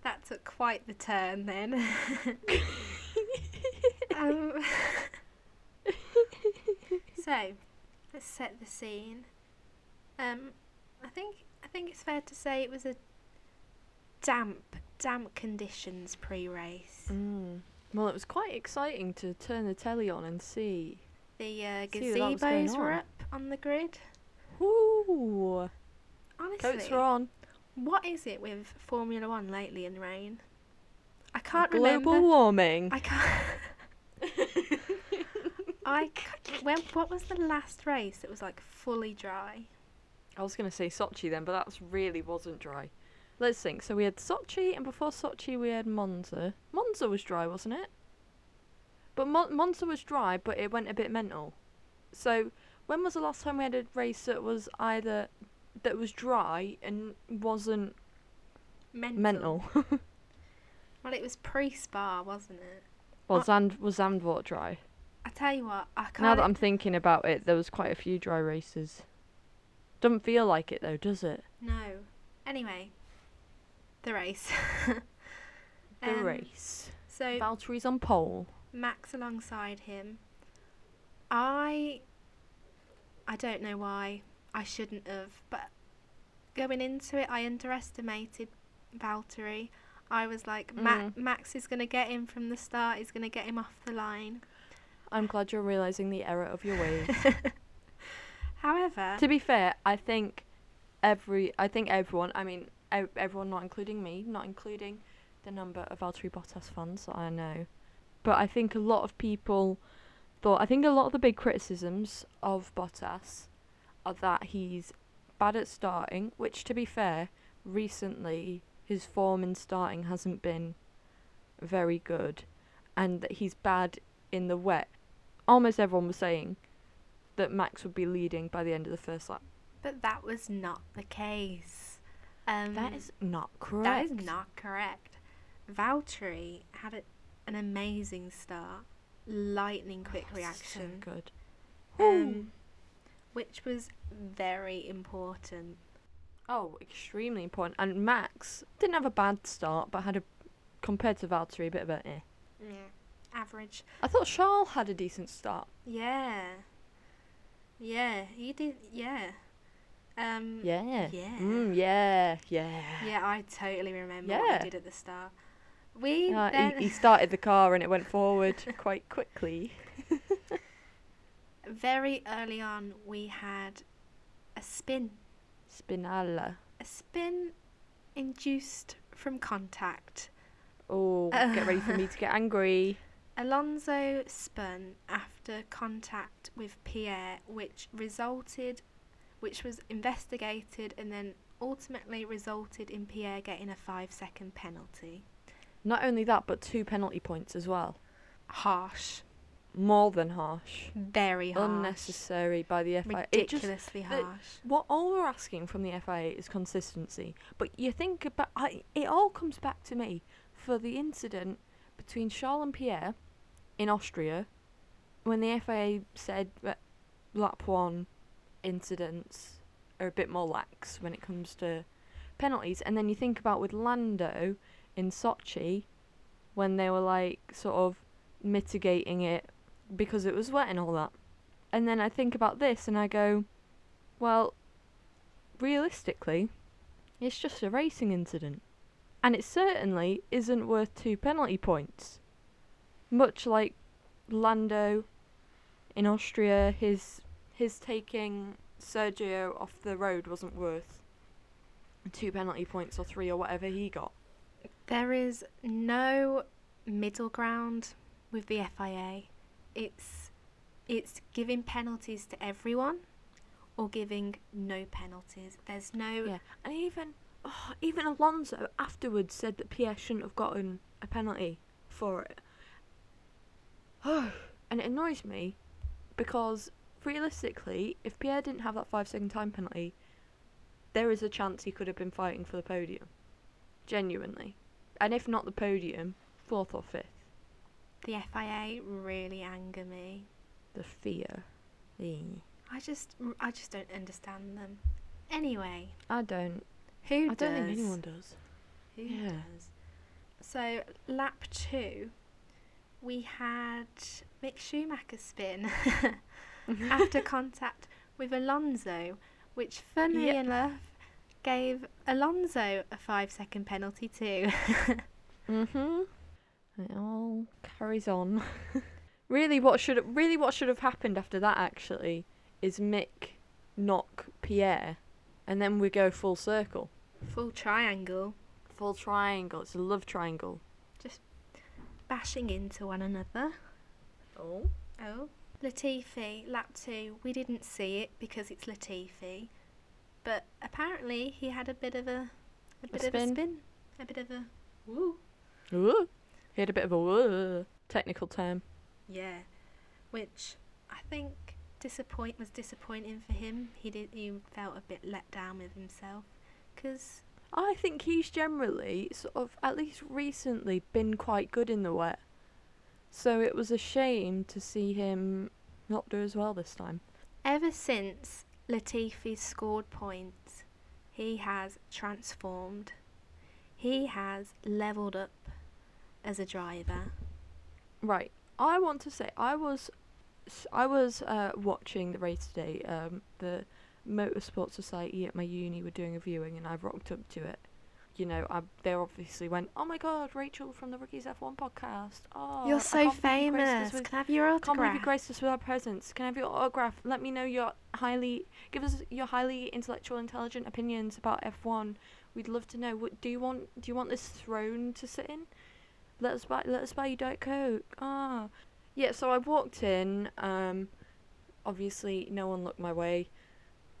[SPEAKER 1] that took quite the turn then. [LAUGHS] um, [LAUGHS] so, let's set the scene. Um, I think I think it's fair to say it was a damp, damp conditions pre-race.
[SPEAKER 2] Mm. Well, it was quite exciting to turn the telly on and see.
[SPEAKER 1] The uh,
[SPEAKER 2] See what was going
[SPEAKER 1] gazebos were up on the grid.
[SPEAKER 2] Ooh,
[SPEAKER 1] Honestly,
[SPEAKER 2] coats were on.
[SPEAKER 1] What is it with Formula One lately in rain? I can't
[SPEAKER 2] Global
[SPEAKER 1] remember.
[SPEAKER 2] Global warming.
[SPEAKER 1] I can't. [LAUGHS] I ca- when what was the last race that was like fully dry?
[SPEAKER 2] I was gonna say Sochi then, but that really wasn't dry. Let's think. So we had Sochi, and before Sochi we had Monza. Monza was dry, wasn't it? But Mon- Monza was dry, but it went a bit mental. So when was the last time we had a race that was either that was dry and wasn't
[SPEAKER 1] Mental.
[SPEAKER 2] mental? [LAUGHS]
[SPEAKER 1] Well, it was pre-spa, wasn't it?
[SPEAKER 2] well, Zand was Zandvoort dry.
[SPEAKER 1] I tell you what, I can't.
[SPEAKER 2] Now that I'm thinking about it, there was quite a few dry races. Doesn't feel like it though, does it?
[SPEAKER 1] No. Anyway, the race. [LAUGHS]
[SPEAKER 2] The
[SPEAKER 1] Um,
[SPEAKER 2] race.
[SPEAKER 1] So
[SPEAKER 2] Valtteri's on pole.
[SPEAKER 1] Max alongside him. I I don't know why I shouldn't have, but going into it I underestimated Valtteri. I was like, Ma-
[SPEAKER 2] Mm.
[SPEAKER 1] Max is going to get him from the start, he's going to get him off the line.
[SPEAKER 2] I'm glad you're realizing the error of your ways. [LAUGHS]
[SPEAKER 1] However,
[SPEAKER 2] to be fair, I think every, I think everyone, I mean, ev- everyone, not including me, not including the number of Valtteri Bottas fans that I know, but I think a lot of people thought I think a lot of the big criticisms of Bottas that he's bad at starting, which to be fair, recently his form in starting hasn't been very good, and that he's bad in the wet. Almost everyone was saying that Max would be leading by the end of the first lap.
[SPEAKER 1] But that was not the case. Um,
[SPEAKER 2] that is not correct.
[SPEAKER 1] that is not correct. Valtteri had a, an amazing start, lightning quick
[SPEAKER 2] Oh,
[SPEAKER 1] reaction,
[SPEAKER 2] So good.
[SPEAKER 1] um, which was very important.
[SPEAKER 2] Oh, extremely important. And Max didn't have a bad start, but had a compared to Valtteri a bit of a eh.
[SPEAKER 1] Yeah, average.
[SPEAKER 2] I thought Charles had a decent start.
[SPEAKER 1] Yeah, yeah, he did. Yeah, um,
[SPEAKER 2] Yeah.
[SPEAKER 1] Yeah.
[SPEAKER 2] Mm, yeah. Yeah.
[SPEAKER 1] yeah. I totally remember what
[SPEAKER 2] Yeah.
[SPEAKER 1] he did at the start. We
[SPEAKER 2] Uh, he, he started the car and it went forward [LAUGHS] quite quickly.
[SPEAKER 1] Very early on we had a spin,
[SPEAKER 2] Spinalla.
[SPEAKER 1] a spin induced from contact.
[SPEAKER 2] Oh, get ready for me to get angry. [LAUGHS]
[SPEAKER 1] Alonso spun after contact with Pierre, which resulted, which was investigated and then ultimately resulted in Pierre getting a five second penalty.
[SPEAKER 2] Not only that, but two penalty points as well.
[SPEAKER 1] Harsh,
[SPEAKER 2] More than harsh.
[SPEAKER 1] very harsh,
[SPEAKER 2] Unnecessary by the FIA. It just
[SPEAKER 1] ridiculously
[SPEAKER 2] the-
[SPEAKER 1] harsh.
[SPEAKER 2] what all we're asking from the FIA is consistency. But you think about I, it all comes back to me for the incident between Charles and Pierre in Austria when the FIA said that lap one incidents are a bit more lax when it comes to penalties, and then you think about with Lando in Sochi when they were like sort of mitigating it because it was wet and all that. And then I think about this and I go, well, realistically, it's just a racing incident. And it certainly isn't worth two penalty points. Much like Lando in Austria, his his taking Sergio off the road wasn't worth two penalty points or three or whatever he got.
[SPEAKER 1] There is no middle ground with the FIA. It's it's giving penalties to everyone or giving no penalties. There's no
[SPEAKER 2] Yeah, and even oh, even Alonso afterwards said that Pierre shouldn't have gotten a penalty for it. Oh, [SIGHS] and it annoys me because realistically, if Pierre didn't have that five second time penalty, there is a chance he could have been fighting for the podium. Genuinely, and if not the podium, fourth or fifth.
[SPEAKER 1] The FIA really anger me.
[SPEAKER 2] The fear. Eh.
[SPEAKER 1] I just I just don't understand them. Anyway,
[SPEAKER 2] I don't.
[SPEAKER 1] who
[SPEAKER 2] I
[SPEAKER 1] does?
[SPEAKER 2] don't think anyone does.
[SPEAKER 1] Who
[SPEAKER 2] Yeah.
[SPEAKER 1] does? So lap two, we had Mick Schumacher spin [LAUGHS] after contact with Alonso, which funnily
[SPEAKER 2] Yep.
[SPEAKER 1] enough gave Alonso a five second penalty too. [LAUGHS]
[SPEAKER 2] Mhm. It all oh, carries on. [LAUGHS] really, what should really what should have happened after that actually is Mick knock Pierre, and then we go full circle,
[SPEAKER 1] Full triangle,
[SPEAKER 2] full triangle. It's a love triangle.
[SPEAKER 1] Just bashing into one another.
[SPEAKER 2] Oh.
[SPEAKER 1] Oh. Latifi, lap two, we didn't see it because it's Latifi. But apparently he had a bit of a a bit of a
[SPEAKER 2] spin?
[SPEAKER 1] A bit of a woo.
[SPEAKER 2] Ooh. He had a bit of a technical term.
[SPEAKER 1] Yeah. Which I think disappoint was disappointing for him. He did he felt a bit let down with himself. Cause
[SPEAKER 2] I think he's generally sort of at least recently been quite good in the wet. So it was a shame to see him not do as well this time.
[SPEAKER 1] ever since Latifi scored points, he has transformed. He has leveled up as a driver.
[SPEAKER 2] Right. I want to say I was I was uh, watching the race today. Um, the Motorsport Society at my uni were doing a viewing, and I rocked up to it. You know, I, they obviously went, "Oh my God, Rachel from the Rookies F1 podcast! Oh,
[SPEAKER 1] You're so
[SPEAKER 2] can't believe you graced us
[SPEAKER 1] famous.
[SPEAKER 2] with-
[SPEAKER 1] Can I have your
[SPEAKER 2] can't believe you
[SPEAKER 1] autograph?
[SPEAKER 2] graced us with our presence. Can I have your autograph? Let me know your highly, give us your highly intellectual, intelligent opinions about F1. We'd love to know. What do you want? Do you want this throne to sit in? Let us buy. Let us buy you Diet Coke. Ah, Yeah, so I walked in. Um, obviously, no one looked my way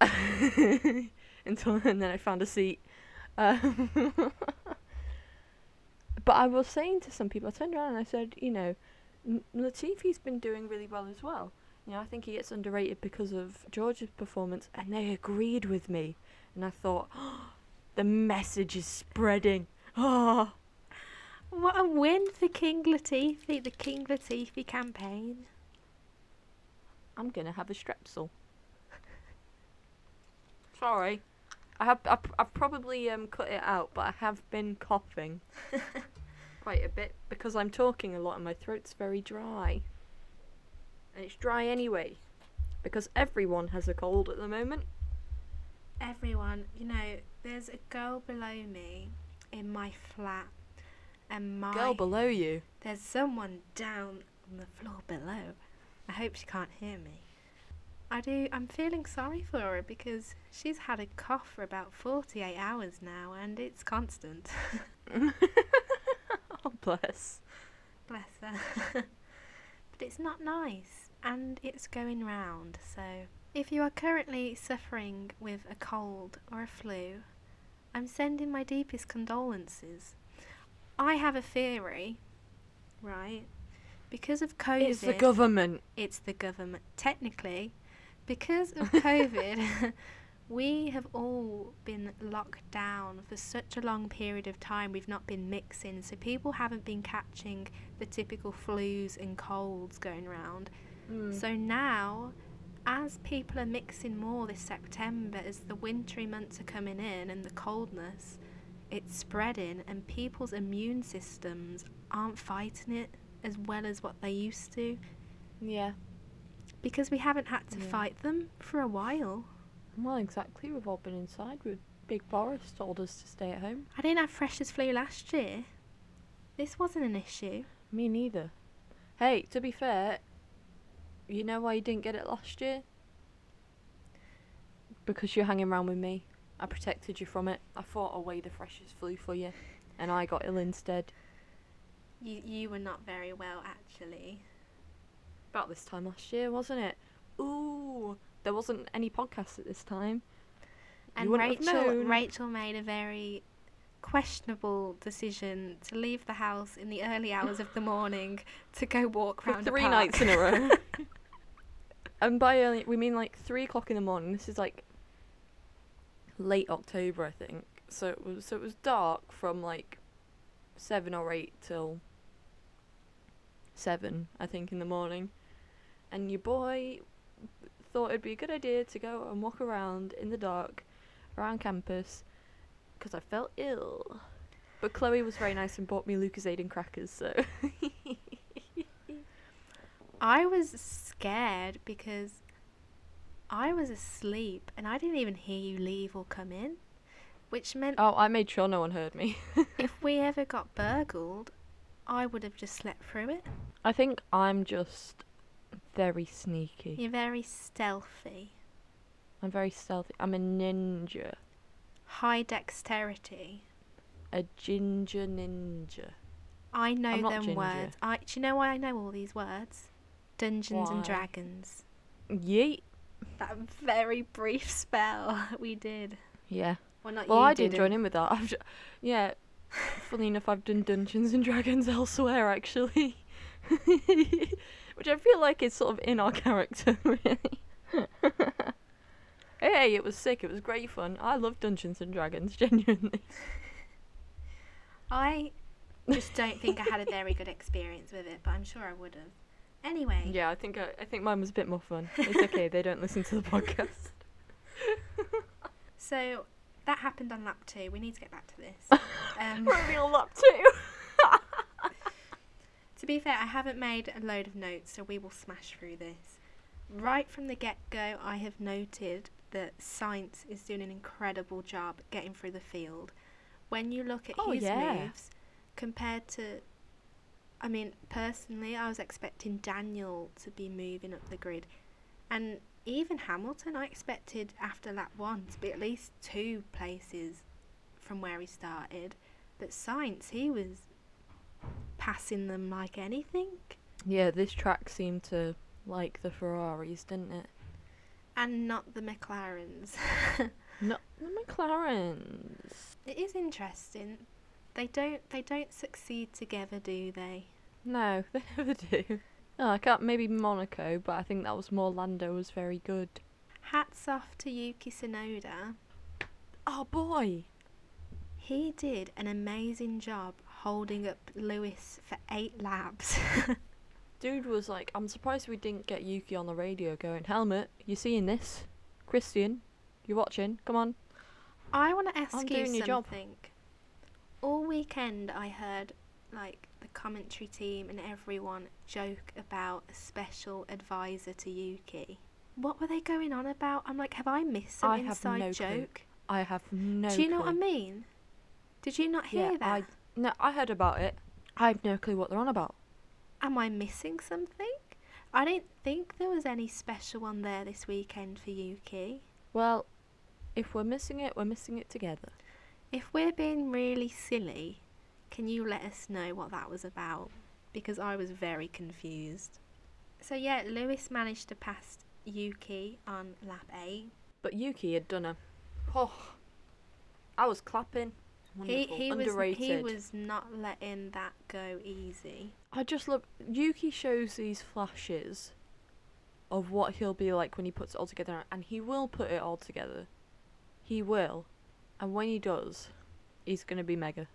[SPEAKER 2] [LAUGHS] until and then I found a seat. Um, [LAUGHS] but I was saying to some people, I turned around and I said, you know, Latifi's been doing really well as well. You know, I think he gets underrated because of George's performance, and they agreed with me. And I thought, [GASPS] the message is spreading. [GASPS] Ah.
[SPEAKER 1] What a win for King Latifi, the King Latifi campaign.
[SPEAKER 2] I'm gonna have a strepsil. [LAUGHS] Sorry, I have I've, I've probably um cut it out, but I have been coughing [LAUGHS] quite a bit because I'm talking a lot and my throat's very dry. And it's dry anyway, because everyone has a cold at the moment.
[SPEAKER 1] Everyone, you know, there's a girl below me in my flat, and my
[SPEAKER 2] Girl below you.
[SPEAKER 1] there's someone down on the floor below. I hope she can't hear me. I do. I'm feeling sorry for her because she's had a cough for about 48 hours now, and it's constant. [LAUGHS]
[SPEAKER 2] oh bless.
[SPEAKER 1] Bless her. [LAUGHS] but it's not nice, and it's going round. So, if you are currently suffering with a cold or a flu, I'm sending my deepest condolences. I have a theory, right? Because of COVID,
[SPEAKER 2] It's the government.
[SPEAKER 1] it's the government. Technically, because of COVID, [LAUGHS] we have all been locked down for such a long period of time. We've not been mixing, so people haven't been catching the typical flus and colds going around.
[SPEAKER 2] Mm.
[SPEAKER 1] So now, as people are mixing more this September, as the wintry months are coming in and the coldness, it's spreading, and people's immune systems aren't fighting it as well as what they used to
[SPEAKER 2] yeah.
[SPEAKER 1] because we haven't had to
[SPEAKER 2] Yeah.
[SPEAKER 1] fight them for a while.
[SPEAKER 2] Well, exactly. We've all been inside. With Big Boris told us to stay at home.
[SPEAKER 1] I didn't have freshers flu last year. This wasn't an issue.
[SPEAKER 2] Me neither. Hey, to be fair, you know why you didn't get it last year? Because you're hanging around with me. I protected you from it. I fought away the freshest flu for you, and I got ill instead.
[SPEAKER 1] You you were not very well actually.
[SPEAKER 2] About this time last year, wasn't it? Ooh, there wasn't any podcasts at this time.
[SPEAKER 1] And Rachel. Rachel made a very questionable decision to leave the house in the early hours of the morning to go walk
[SPEAKER 2] For
[SPEAKER 1] round a
[SPEAKER 2] three nights in a row. [LAUGHS] and by early, we mean like three o'clock in the morning. This is like late October, I think. So it was so it was dark from like seven or eight till seven, I think, in the morning. And your boy thought it'd be a good idea to go and walk around in the dark around campus because I felt ill. But Chloe was very nice and bought me Lucozade and crackers, so [LAUGHS]
[SPEAKER 1] I was scared because I was asleep and I didn't even hear you leave or come in, which meant
[SPEAKER 2] Oh, I made sure no one heard me. [LAUGHS]
[SPEAKER 1] if we ever got burgled, I would have just slept through it.
[SPEAKER 2] I think I'm just very sneaky.
[SPEAKER 1] You're very stealthy,
[SPEAKER 2] I'm very stealthy. I'm a ninja.
[SPEAKER 1] high dexterity.
[SPEAKER 2] A ginger ninja.
[SPEAKER 1] I know
[SPEAKER 2] I'm
[SPEAKER 1] them words. I do you know why I know all these words? Dungeons and Dragons.
[SPEAKER 2] Yeet.
[SPEAKER 1] That very brief spell [LAUGHS] we did.
[SPEAKER 2] Yeah.
[SPEAKER 1] Well, not
[SPEAKER 2] Well,
[SPEAKER 1] you
[SPEAKER 2] I didn't join in with that. I've ju- yeah. Funny enough, I've done Dungeons and Dragons [LAUGHS] elsewhere, actually. [LAUGHS] Which I feel like is sort of in our character, really. hey, it was sick. It was great fun. I love Dungeons and Dragons, genuinely.
[SPEAKER 1] I just don't think I had a very good experience with it, but I'm sure I would have. Anyway,
[SPEAKER 2] Yeah, I think I, I think mine was a bit more fun. It's okay. they don't listen to the podcast.
[SPEAKER 1] so that happened on lap two. We need to get back to this. [LAUGHS] Um,
[SPEAKER 2] We're on lap two.
[SPEAKER 1] To be fair, I haven't made a load of notes, so we will smash through this. Right from the get go, I have noted that Sainz is doing an incredible job getting through the field. When you look at
[SPEAKER 2] Oh,
[SPEAKER 1] his
[SPEAKER 2] yeah.
[SPEAKER 1] moves compared to. I mean, personally, I was expecting Daniel to be moving up the grid. And even Hamilton, I expected after lap one to be at least two places from where he started. But Sainz, he was passing them like anything.
[SPEAKER 2] Yeah, this track seemed to like the Ferraris, didn't it?
[SPEAKER 1] And not the McLarens. [LAUGHS]
[SPEAKER 2] Not the McLarens.
[SPEAKER 1] it is interesting. They don't they don't succeed together, do they?
[SPEAKER 2] No, [LAUGHS] they never do. Oh, I can't. Maybe Monaco, but I think that was more Lando was very good.
[SPEAKER 1] Hats off to Yuki Tsunoda.
[SPEAKER 2] Oh boy.
[SPEAKER 1] He did an amazing job holding up Lewis for eight laps. [LAUGHS]
[SPEAKER 2] Dude was like, I'm surprised we didn't get Yuki on the radio going, Helmut, you seeing this? Christian, you watching? Come on.
[SPEAKER 1] I want to ask
[SPEAKER 2] I'm
[SPEAKER 1] you
[SPEAKER 2] doing your job.
[SPEAKER 1] something. All weekend, I heard like the commentary team and everyone joke about a special advisor to Yuki. What were they going on about? I'm like, have I missed some
[SPEAKER 2] I have
[SPEAKER 1] inside
[SPEAKER 2] no clue.
[SPEAKER 1] joke?
[SPEAKER 2] I have no
[SPEAKER 1] Do you know what I mean? Did you not hear
[SPEAKER 2] Yeah,
[SPEAKER 1] that?
[SPEAKER 2] I no, I heard about it. I have no clue what they're on about.
[SPEAKER 1] Am I missing something? I didn't think there was any special one there this weekend for Yuki.
[SPEAKER 2] Well, if we're missing it, we're missing it together.
[SPEAKER 1] If we're being really silly, can you let us know what that was about? Because I was very confused. So yeah, Lewis managed to pass Yuki on lap 8.
[SPEAKER 2] But Yuki had done a. Oh, I was clapping.
[SPEAKER 1] He
[SPEAKER 2] Wonderful.
[SPEAKER 1] he was
[SPEAKER 2] Underrated.
[SPEAKER 1] he was not letting that go easy.
[SPEAKER 2] I just love Yuki shows these flashes of what he'll be like when he puts it all together, and he will put it all together. He will, and when he does, he's gonna be mega.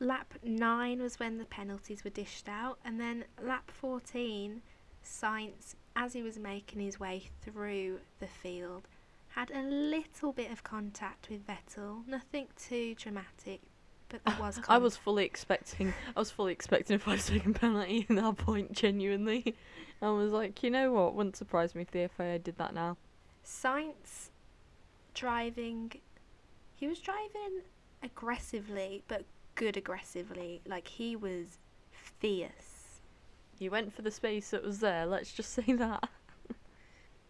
[SPEAKER 1] Lap 9 was when the penalties were dished out and then lap 14 Sainz as he was making his way through the field had a little bit of contact with Vettel, nothing too dramatic, but there was [LAUGHS]
[SPEAKER 2] I was fully expecting. I was fully expecting a five second penalty in that point. Genuinely, I was like, you know what? Wouldn't surprise me if the FIA did that now.
[SPEAKER 1] Sainz driving, he was driving aggressively, but good aggressively. Like he was fierce.
[SPEAKER 2] He went for the space that was there. Let's just say [LAUGHS] that.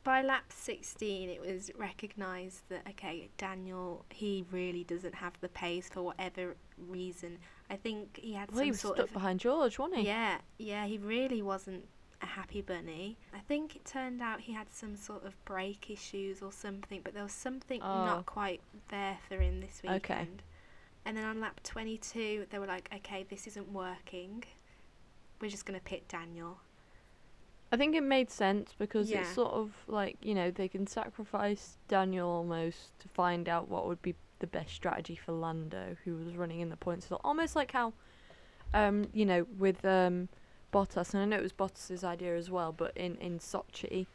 [SPEAKER 1] By lap 16, it was recognised that, okay, Daniel, he really doesn't have the pace for whatever reason. I think he had
[SPEAKER 2] Well,
[SPEAKER 1] some
[SPEAKER 2] he was
[SPEAKER 1] sort
[SPEAKER 2] stuck
[SPEAKER 1] of.
[SPEAKER 2] behind George, wasn't he?
[SPEAKER 1] Yeah, yeah, he really wasn't a happy bunny. I think it turned out he had some sort of brake issues or something, but there was something
[SPEAKER 2] Oh.
[SPEAKER 1] not quite there for him this weekend.
[SPEAKER 2] Okay.
[SPEAKER 1] And then on lap 22, they were like, okay, this isn't working. We're just going to pit Daniel.
[SPEAKER 2] I think it made sense because
[SPEAKER 1] Yeah.
[SPEAKER 2] it's sort of like you know they can sacrifice Daniel almost to find out what would be the best strategy for Lando, who was running in the points. So almost like how, um, you know, with um, Bottas, and I know it was Bottas's idea as well, but in in Sochi,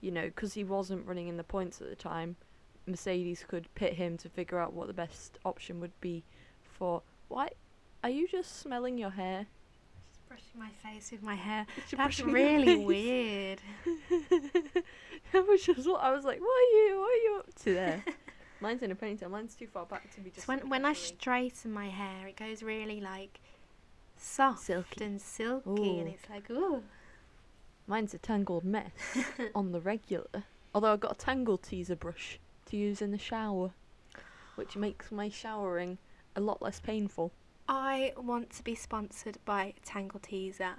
[SPEAKER 2] you know, because he wasn't running in the points at the time, Mercedes could pit him to figure out what the best option would be for. Why? Are you just smelling your hair?
[SPEAKER 1] Just brushing my face with my hair. [LAUGHS] That's really weird. [LAUGHS]
[SPEAKER 2] I was just, I was like, what are you, what are you up to there? [LAUGHS] Mine's in a ponytail. Mine's too far back to be just.
[SPEAKER 1] So when when I straighten my hair, it goes really like soft
[SPEAKER 2] Silky.
[SPEAKER 1] and silky, and it's like ooh.
[SPEAKER 2] Mine's a tangled mess [LAUGHS] on the regular. Although I've got a tangle teezer brush to use in the shower, which makes my showering a lot less painful.
[SPEAKER 1] I want to be sponsored by Tangle Teezer.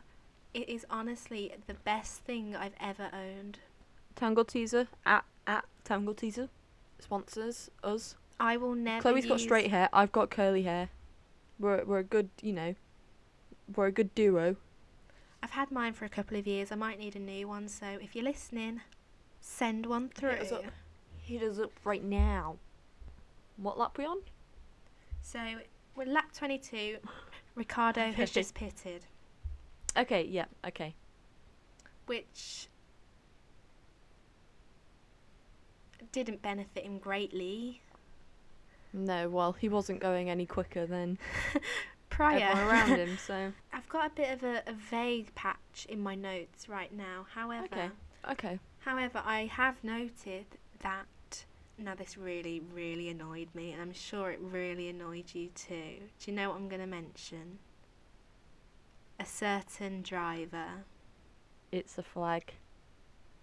[SPEAKER 1] It is honestly the best thing I've ever owned.
[SPEAKER 2] Tangle teezer at at tangle teezer sponsors us.
[SPEAKER 1] I will never.
[SPEAKER 2] Chloe's got straight hair. I've got curly hair. We're we're a good, you know. We're a good duo.
[SPEAKER 1] I've had mine for a couple of years. I might need a new one. So if you're listening, send one through.
[SPEAKER 2] Hit us up. Hit us up right now. What lap we on?
[SPEAKER 1] So we're lap 22. [SIGHS] Ricciardo has just pitted,
[SPEAKER 2] Okay, yeah, okay.
[SPEAKER 1] which didn't benefit him greatly.
[SPEAKER 2] No, well, he wasn't going any quicker than [LAUGHS]
[SPEAKER 1] Prior,
[SPEAKER 2] everyone around him, so. [LAUGHS]
[SPEAKER 1] I've got a bit of a, a vague patch in my notes right now. However,
[SPEAKER 2] Okay. Okay.
[SPEAKER 1] however, I have noted that. Now this really, really annoyed me, and I'm sure it really annoyed you too. Do you know what I'm going to mention? A certain driver.
[SPEAKER 2] It's a flag.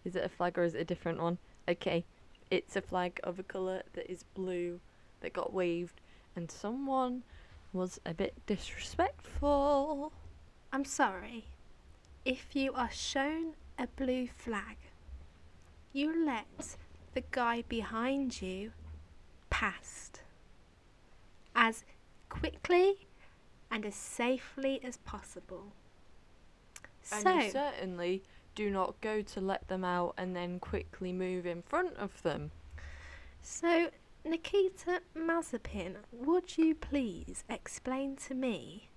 [SPEAKER 2] Is it a flag or is it a different one? Okay. It's a flag of a colour that is blue that got waved, and someone was a bit disrespectful.
[SPEAKER 1] I'm sorry. if you are shown a blue flag, you let the guy behind you past as quickly and as safely as possible.
[SPEAKER 2] And
[SPEAKER 1] So,
[SPEAKER 2] you certainly do not go to let them out and then quickly move in front of them.
[SPEAKER 1] so Nikita Mazepin, would you please explain to me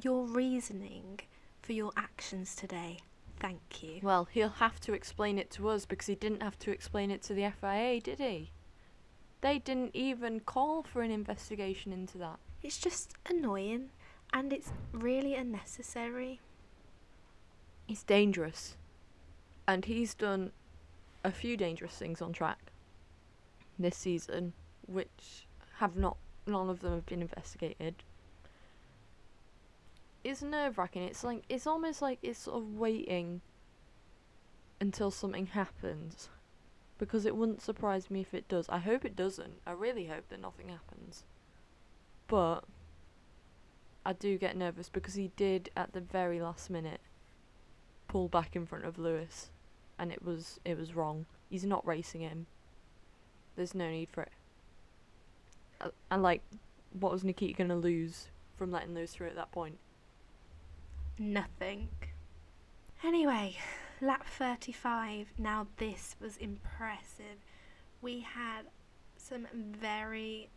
[SPEAKER 1] your reasoning for your actions today? Thank you.
[SPEAKER 2] Well, he'll have to explain it to us because he didn't have to explain it to the FIA, did he? They didn't even call for an investigation into that.
[SPEAKER 1] It's just annoying and it's really unnecessary.
[SPEAKER 2] It's dangerous. And he's done a few dangerous things on track this season, which have not, none of them have been investigated. It's nerve wracking. It's like, it's almost like it's sort of waiting until something happens. Because it wouldn't surprise me if it does. I hope it doesn't. I really hope that nothing happens. But I do get nervous because he did at the very last minute pull back in front of Lewis and it was it was wrong. He's not racing him. There's no need for it. Uh, and like what was Nikita going to lose from letting Lewis through at that point?
[SPEAKER 1] Nothing. Anyway, lap 35. Now, this was impressive. We had some very,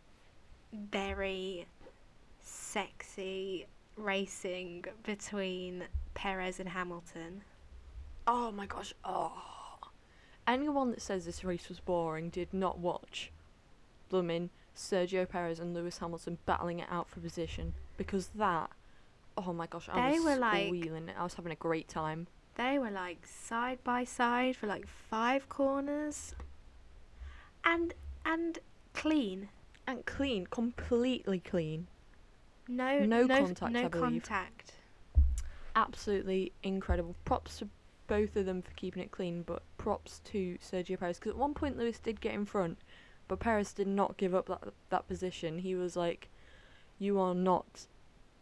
[SPEAKER 1] very sexy racing between Perez and Hamilton.
[SPEAKER 2] Oh my gosh. Oh. Anyone that says this race was boring did not watch blooming Sergio Perez and Lewis Hamilton battling it out for position because that oh my gosh, I
[SPEAKER 1] They
[SPEAKER 2] was
[SPEAKER 1] were like-
[SPEAKER 2] squealing. I was having a great time.
[SPEAKER 1] They were like side by side for like five corners. And and clean.
[SPEAKER 2] And clean, completely clean.
[SPEAKER 1] No
[SPEAKER 2] No
[SPEAKER 1] no,
[SPEAKER 2] contact,
[SPEAKER 1] no
[SPEAKER 2] I
[SPEAKER 1] contact.
[SPEAKER 2] absolutely incredible. Props to both of them for keeping it clean, but props to Sergio Perez because at one point Lewis did get in front, but Perez did not give up that that position. He was like, "You are not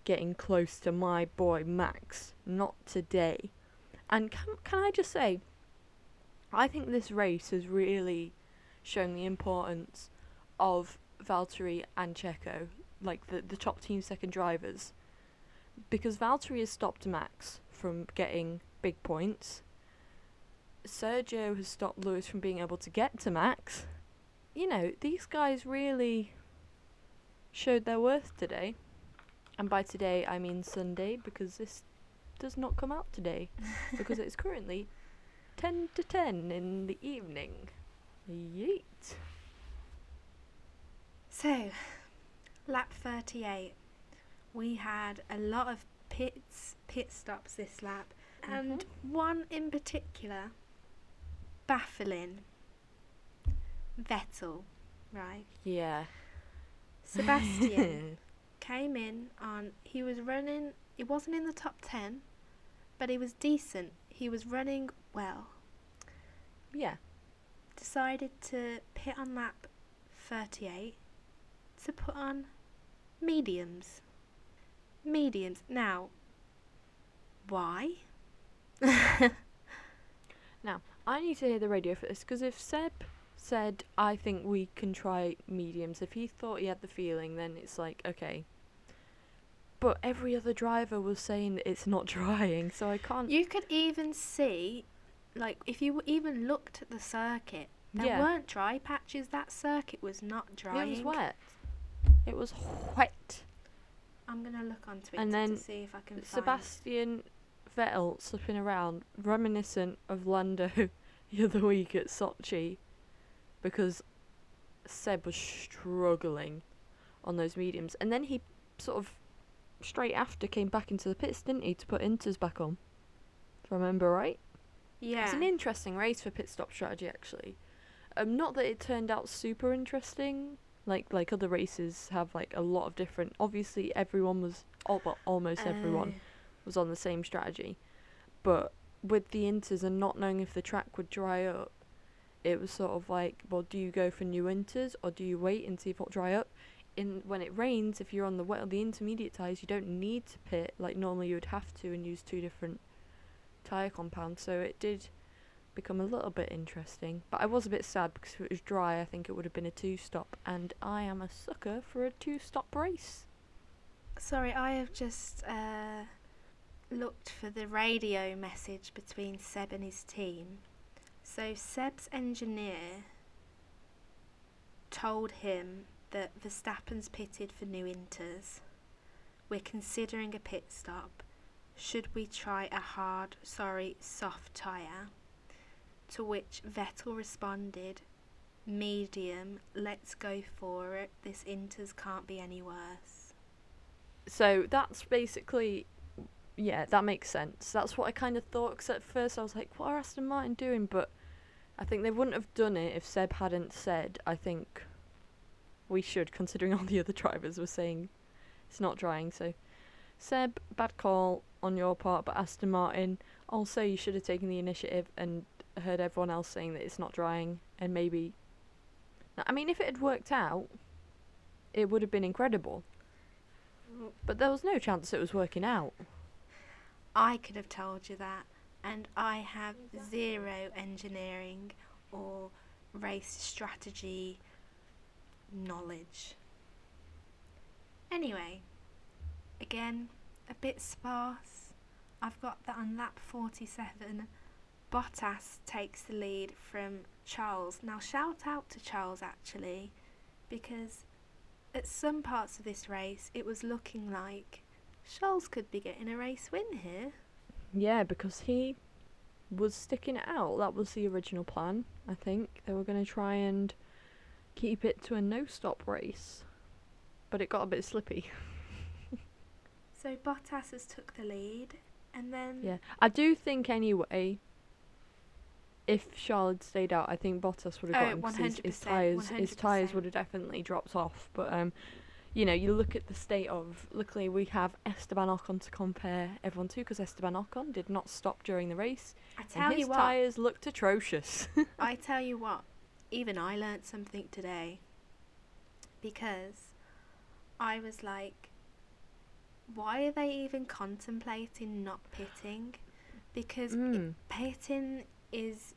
[SPEAKER 2] getting close to my boy Max, not today." And can can I just say, I think this race has really shown the importance of Valtteri and Checo, like the the top team second drivers because Valtteri has stopped Max from getting big points. Sergio has stopped Lewis from being able to get to Max. You know, these guys really showed their worth today. And by today, I mean Sunday because this does not come out today [LAUGHS] because it's currently 10 to 10 in the evening. Yeet.
[SPEAKER 1] So, lap 38. We had a lot of pits, pit stops this lap, and mm-hmm. one in particular baffling. Vettel, right?
[SPEAKER 2] Yeah.
[SPEAKER 1] Sebastian [LAUGHS] came in on, he was running, he wasn't in the top 10, but he was decent. He was running well.
[SPEAKER 2] yeah.
[SPEAKER 1] Decided to pit on lap 38 to put on mediums. Mediums. Now, why? [LAUGHS]
[SPEAKER 2] I need to hear the radio for this because if Seb said, I think we can try mediums, if he thought he had the feeling, then it's like, okay. But every other driver was saying that it's not [LAUGHS] drying, so I can't.
[SPEAKER 1] You could even see, like, if you even looked at the circuit, there
[SPEAKER 2] Yeah.
[SPEAKER 1] weren't dry patches. That circuit was not drying.
[SPEAKER 2] It was wet. It was wet.
[SPEAKER 1] I'm gonna look on Twitter
[SPEAKER 2] And then
[SPEAKER 1] to see if I can find.
[SPEAKER 2] Sebastian Vettel slipping around, reminiscent of Lando [LAUGHS] the other week at Sochi, because Seb was struggling on those mediums, and then he sort of straight after came back into the pits, didn't he, to put Inters back on? If I remember right.
[SPEAKER 1] Yeah.
[SPEAKER 2] It's an interesting race for pit stop strategy, actually. Um, not that it turned out super interesting. Like like other races have like a lot of different. Obviously, everyone was, all well, almost everyone
[SPEAKER 1] Uh,
[SPEAKER 2] was on the same strategy. But with the inters and not knowing if the track would dry up, it was sort of like, well, do you go for new inters or do you wait and see if it'll dry up? In when it rains, if you're on the wet the intermediate tires, you don't need to pit like normally you would have to and use two different tyre compound, so it did become a little bit interesting. But I was a bit sad because if it was dry, I think it would have been a two stop, and I am a sucker for a two stop race.
[SPEAKER 1] Sorry, I have just uh, looked for the radio message between Seb and his team. So Seb's engineer told him that Verstappen's pitted for new inters. We're considering a pit stop. Should we try a hard, sorry, soft tyre? To which Vettel responded, medium, let's go for it. This inters can't be any worse.
[SPEAKER 2] So that's basically, yeah, that makes sense. That's what I kind of thought. Because at first I was like, what are Aston Martin doing? But I think they wouldn't have done it if Seb hadn't said, I think we should, considering all the other drivers were saying it's not drying. So, Seb, bad call on your part, but Aston Martin, also you should have taken the initiative and heard everyone else saying that it's not drying, and maybe. I mean, if it had worked out, it would have been incredible. Mm. But there was no chance it was working out.
[SPEAKER 1] I could have told you that, and I have zero engineering or race strategy knowledge. Anyway, again, a bit sparse. I've got that on lap 47. Bottas takes the lead from Charles. Now, shout out to Charles actually, because at some parts of this race it was looking like Charles could be getting a race win here.
[SPEAKER 2] Yeah, because he was sticking it out. That was the original plan, I think. They were going to try and keep it to a no stop race. But it got a bit slippy. [LAUGHS]
[SPEAKER 1] So Bottas has took the lead, and then
[SPEAKER 2] Yeah. I do think anyway if Charles had stayed out, I think Bottas would have
[SPEAKER 1] Oh,
[SPEAKER 2] gotten his, his
[SPEAKER 1] 100%,
[SPEAKER 2] tires his tires would have definitely dropped off. But um you know, you look at the state of. Luckily, we have Esteban Ocon to compare everyone to because Esteban Ocon did not stop during the race,
[SPEAKER 1] I tell
[SPEAKER 2] his
[SPEAKER 1] you what,
[SPEAKER 2] tires looked atrocious. [LAUGHS]
[SPEAKER 1] I tell you what, even I learnt something today because I was like, why are they even contemplating not pitting? Because
[SPEAKER 2] Mm.
[SPEAKER 1] pitting is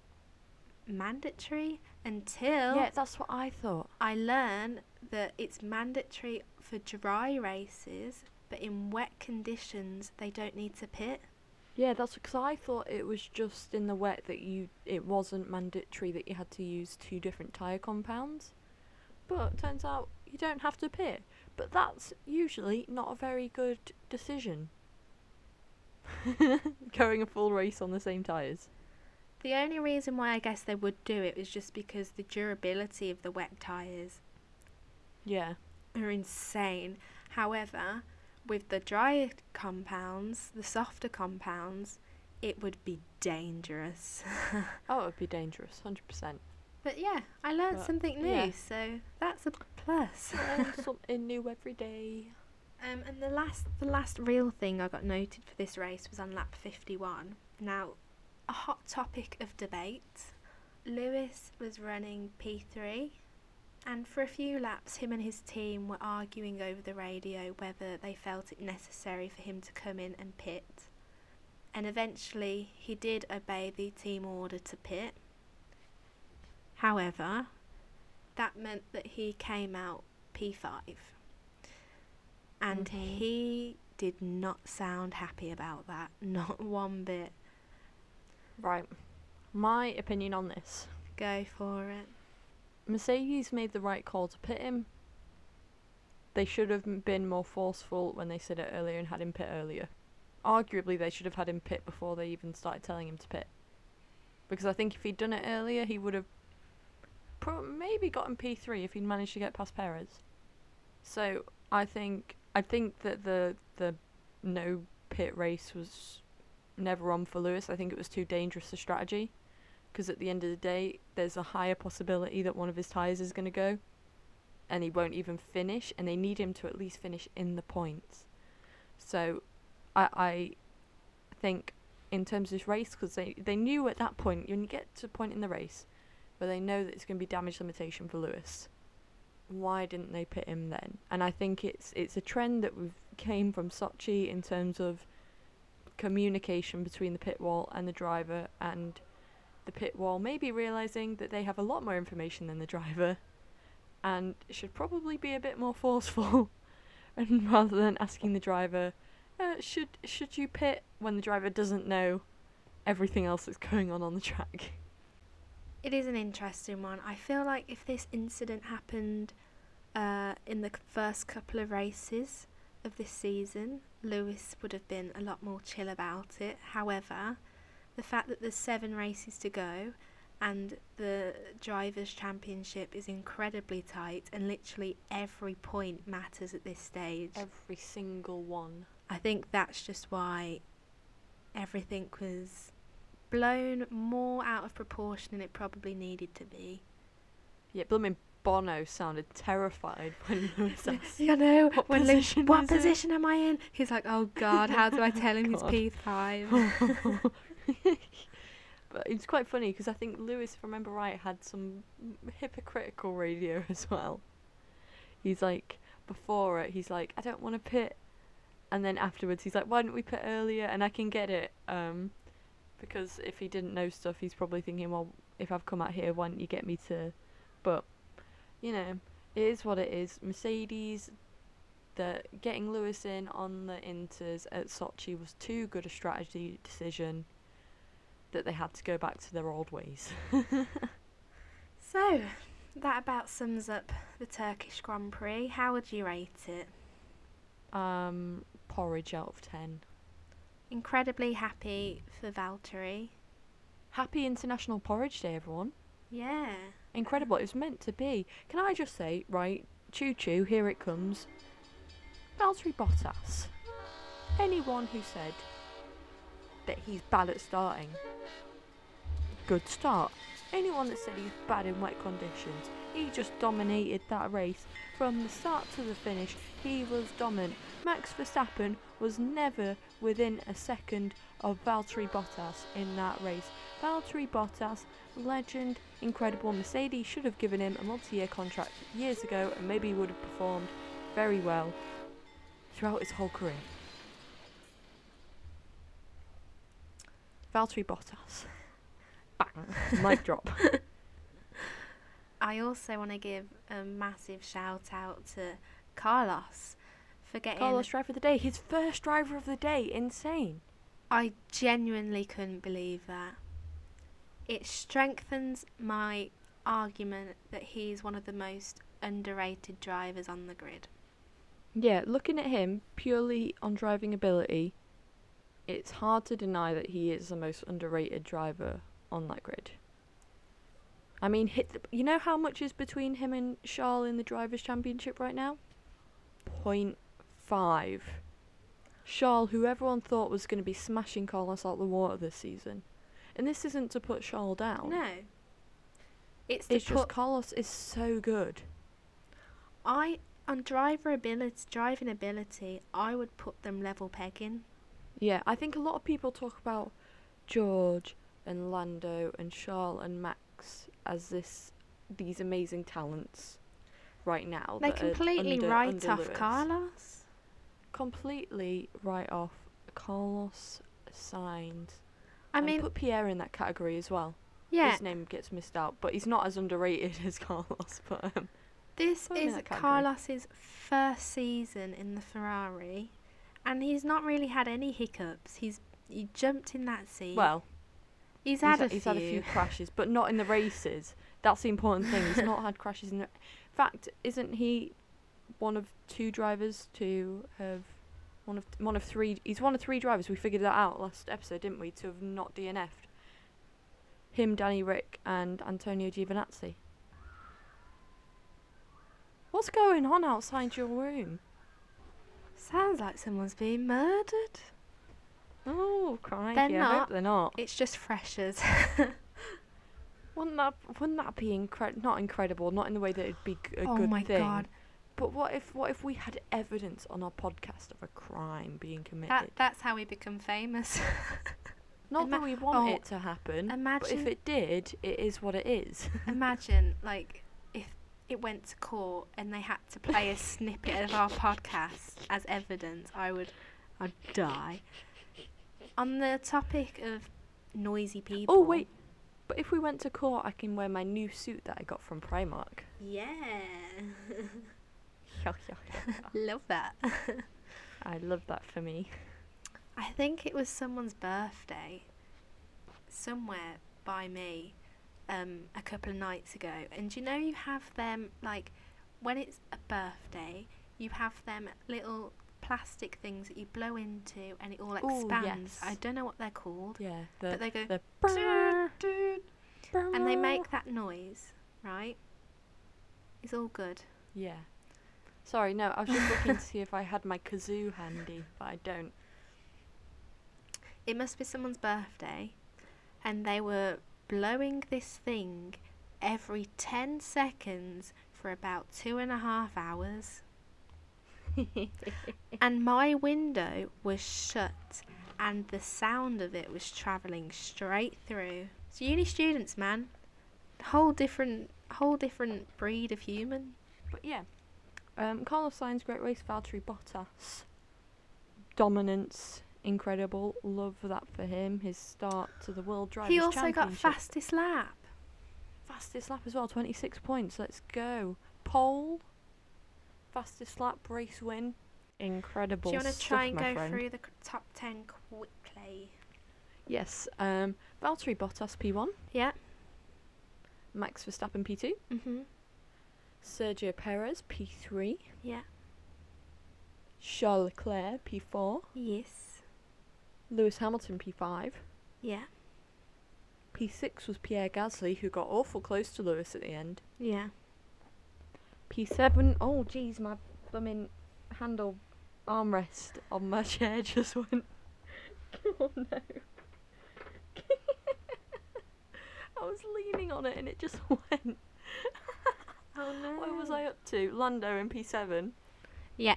[SPEAKER 1] mandatory until
[SPEAKER 2] Yeah, that's what I thought.
[SPEAKER 1] I learned that it's mandatory for dry races, but in wet conditions they don't need to pit.
[SPEAKER 2] Yeah, that's because I thought it was just in the wet that you it wasn't mandatory that you had to use two different tire compounds. But turns out you don't have to pit. But that's usually not a very good decision. [LAUGHS] Going a full race on the same tires.
[SPEAKER 1] The only reason why I guess they would do it was just because the durability of the wet tyres
[SPEAKER 2] Yeah.
[SPEAKER 1] Are insane. However, with the dry compounds, the softer compounds, it would be dangerous. [LAUGHS]
[SPEAKER 2] Oh, it would be dangerous, hundred percent.
[SPEAKER 1] but yeah, I learned
[SPEAKER 2] But,
[SPEAKER 1] something new,
[SPEAKER 2] yeah.
[SPEAKER 1] so that's a plus. [LAUGHS]
[SPEAKER 2] something new every day.
[SPEAKER 1] Um, and the last, the last real thing I got noted for this race was on lap 51. Now, a hot topic of debate. Lewis was running P3, and for a few laps, him and his team were arguing over the radio whether they felt it necessary for him to come in and pit. And eventually, he did obey the team order to pit. However, that meant that he came out P5 and
[SPEAKER 2] Mhm.
[SPEAKER 1] he did not sound happy about that, [LAUGHS] not one bit.
[SPEAKER 2] Right. My opinion on this.
[SPEAKER 1] Go for it.
[SPEAKER 2] Mercedes made the right call to pit him. They should have been more forceful when they said it earlier and had him pit earlier. Arguably, they should have had him pit before they even started telling him to pit. Because I think if he'd done it earlier, he would have pro- maybe gotten P3 if he'd managed to get past Perez. So I think I think that the the no pit race was never on for Lewis. I think it was too dangerous a strategy because at the end of the day, there's a higher possibility that one of his tyres is going to go and he won't even finish, and they need him to at least finish in the points. So I, I think, in terms of this race, because they, they knew at that point, when you get to a point in the race where they know that it's going to be damage limitation for Lewis, why didn't they pit him then? And I think it's it's a trend that we've came from Sochi in terms of communication between the pit wall and the driver, and the pit wall maybe realizing that they have a lot more information than the driver, and should probably be a bit more forceful, [LAUGHS] and rather than asking the driver, uh, should should you pit when the driver doesn't know everything else that's going on on the track.
[SPEAKER 1] It is an interesting one. I feel like if this incident happened uh, in the first couple of races of this season, Lewis would have been a lot more chill about it. However, the fact that there's seven races to go and the Drivers' Championship is incredibly tight and literally every point matters at this stage,
[SPEAKER 2] Every single one.
[SPEAKER 1] I think that's just why everything was blown more out of proportion than it probably needed to be.
[SPEAKER 2] Yeah, blooming Bono sounded terrified when Lewis [LAUGHS] asked.
[SPEAKER 1] I know.
[SPEAKER 2] What
[SPEAKER 1] when
[SPEAKER 2] position
[SPEAKER 1] Luke, what
[SPEAKER 2] is it?"
[SPEAKER 1] position am I in? He's like, oh God, how do I tell him he's [LAUGHS]
[SPEAKER 2] God.
[SPEAKER 1] P5? [LAUGHS] [LAUGHS]
[SPEAKER 2] but it's quite funny because I think Lewis, if I remember right, had some hypocritical radio [LAUGHS] as well. He's like, before it, he's like, I don't want to pit. And then afterwards, he's like, why didn't we pit earlier? And I can get it. Um, because if he didn't know stuff, he's probably thinking, well, if I've come out here, why didn't you get me to. But, you know, it is what it is. Mercedes, the getting Lewis in on the Inters at Sochi was too good a strategy decision that they had to go back to their old ways. [LAUGHS]
[SPEAKER 1] so, that about sums up the Turkish Grand Prix. How would you rate it?
[SPEAKER 2] um, porridge out of 10.
[SPEAKER 1] Incredibly happy for Valtteri.
[SPEAKER 2] Happy International Porridge Day, everyone.
[SPEAKER 1] Yeah.
[SPEAKER 2] Incredible. It was meant to be. Can I just say, right, choo choo, here it comes. Valtteri Bottas. Anyone who said that he's bad at starting, good start. Anyone that said he's bad in wet conditions, he just dominated that race. From the start to the finish, he was dominant. Max Verstappen was never within a second of Valtteri Bottas in that race. Valtteri Bottas, legend, incredible. Mercedes should have given him a multi-year contract years ago, and maybe he would have performed very well throughout his whole career. Valtteri Bottas. [LAUGHS] Bang. Mic drop. [LAUGHS]
[SPEAKER 1] I also want to give a massive shout out to Carlos for getting.
[SPEAKER 2] Carlos driver of the day. His first driver of the day. Insane.
[SPEAKER 1] I genuinely couldn't believe that. It strengthens my argument that he's one of the most underrated drivers on the grid.
[SPEAKER 2] Yeah, looking at him purely on driving ability, it's hard to deny that he is the most underrated driver on that grid. I mean, hit you know how much is between him and Charles in the drivers' championship right now? Point five. Charles, who everyone thought was going to be smashing Carlos out the water this season, and this isn't to put Charles down.
[SPEAKER 1] No. It's
[SPEAKER 2] it's just Carlos is so good.
[SPEAKER 1] I on driver ability, driving ability, I would put them level pegging.
[SPEAKER 2] Yeah, I think a lot of people talk about George and Lando and Charles and Max as this these amazing talents right now. they're
[SPEAKER 1] completely
[SPEAKER 2] under-
[SPEAKER 1] write
[SPEAKER 2] under
[SPEAKER 1] off
[SPEAKER 2] Lewis.
[SPEAKER 1] Carlos.
[SPEAKER 2] Completely write off Carlos Sainz.
[SPEAKER 1] I
[SPEAKER 2] and
[SPEAKER 1] mean,
[SPEAKER 2] put Pierre in that category as well.
[SPEAKER 1] yeah,
[SPEAKER 2] His name gets missed out, but he's not as underrated [LAUGHS] as Carlos. But um,
[SPEAKER 1] this
[SPEAKER 2] put him in
[SPEAKER 1] is. Carlos's first season in the Ferrari, and he's not really had any hiccups. He's he jumped in that seat.
[SPEAKER 2] well,
[SPEAKER 1] he's had
[SPEAKER 2] ha-
[SPEAKER 1] a
[SPEAKER 2] he's
[SPEAKER 1] few.
[SPEAKER 2] had a few crashes, but not in the races. That's the important thing. He's not had crashes in. The fact, isn't he one of two drivers to have one of one of three? He's one of three drivers. We figured that out last episode, didn't we? To have not DNF'd. Him, Danny Rick, and Antonio Giovinazzi. What's going on outside your room?
[SPEAKER 1] Sounds like someone's being murdered.
[SPEAKER 2] Oh, crikey!
[SPEAKER 1] They're
[SPEAKER 2] I
[SPEAKER 1] not.
[SPEAKER 2] hope they're not.
[SPEAKER 1] It's just freshers. [LAUGHS]
[SPEAKER 2] Wouldn't that wouldn't that be incredible? Not incredible, not in the way that it'd be g- a
[SPEAKER 1] oh
[SPEAKER 2] good
[SPEAKER 1] my
[SPEAKER 2] thing.
[SPEAKER 1] god,
[SPEAKER 2] But what if what if we had evidence on our podcast of a crime being committed?
[SPEAKER 1] that that's how we become famous.
[SPEAKER 2] Not that we want
[SPEAKER 1] oh,
[SPEAKER 2] it to happen,
[SPEAKER 1] Imagine but
[SPEAKER 2] if it did, it is what it is. [LAUGHS]
[SPEAKER 1] Imagine like it went to court and they had to play a snippet of our podcast as evidence. I would, I'd die. On the topic of noisy people.
[SPEAKER 2] Oh wait, but if we went to court, I can wear my new suit that I got from Primark.
[SPEAKER 1] Yeah. [LAUGHS] Love that.
[SPEAKER 2] I love that for me.
[SPEAKER 1] I think it was someone's birthday somewhere by me um, a couple of nights ago. And you know, you have them like when it's a birthday, you have them little plastic things that you blow into and it all expands. I don't know what they're called,
[SPEAKER 2] Yeah,
[SPEAKER 1] but
[SPEAKER 2] the
[SPEAKER 1] they go
[SPEAKER 2] the [LAUGHS]
[SPEAKER 1] and they make that noise, right? It's all good.
[SPEAKER 2] Yeah. Sorry, no, I was just looking to [LAUGHS] see if I had my kazoo handy, but I don't.
[SPEAKER 1] It must be someone's birthday, and they were blowing this thing every 10 seconds for about two and a half hours. [LAUGHS] and my window was shut, and the sound of it was travelling straight through. So, uni students, man, whole different, whole different breed of human.
[SPEAKER 2] But yeah, um, Carlos Sainz, Great Race, Valtteri Bottas, dominance, incredible. Love that for him. His start to the World Drivers'
[SPEAKER 1] he also got
[SPEAKER 2] Championship.
[SPEAKER 1] fastest lap.
[SPEAKER 2] fastest lap as well, 26 points. Let's go. Pole, fastest lap, race win. Incredible.
[SPEAKER 1] Do you want to
[SPEAKER 2] stuff,
[SPEAKER 1] try and go
[SPEAKER 2] friend.
[SPEAKER 1] through the top 10 quickly?
[SPEAKER 2] Yes. Um, Valtteri Bottas P1,
[SPEAKER 1] Yeah.
[SPEAKER 2] Max Verstappen P2,
[SPEAKER 1] Mhm.
[SPEAKER 2] Sergio Perez P3,
[SPEAKER 1] Yeah.
[SPEAKER 2] Charles Leclerc P4,
[SPEAKER 1] Yes.
[SPEAKER 2] Lewis Hamilton P5.
[SPEAKER 1] Yeah.
[SPEAKER 2] P6 was Pierre Gasly, who got awful close to Lewis at the end.
[SPEAKER 1] Yeah.
[SPEAKER 2] P7, oh jeez, my blooming handle armrest on my chair [LAUGHS] just went. [LAUGHS] oh no. [LAUGHS] I was leaning on it and it just went.
[SPEAKER 1] Oh no.
[SPEAKER 2] Where was I up to? Lando in P7.
[SPEAKER 1] Yeah.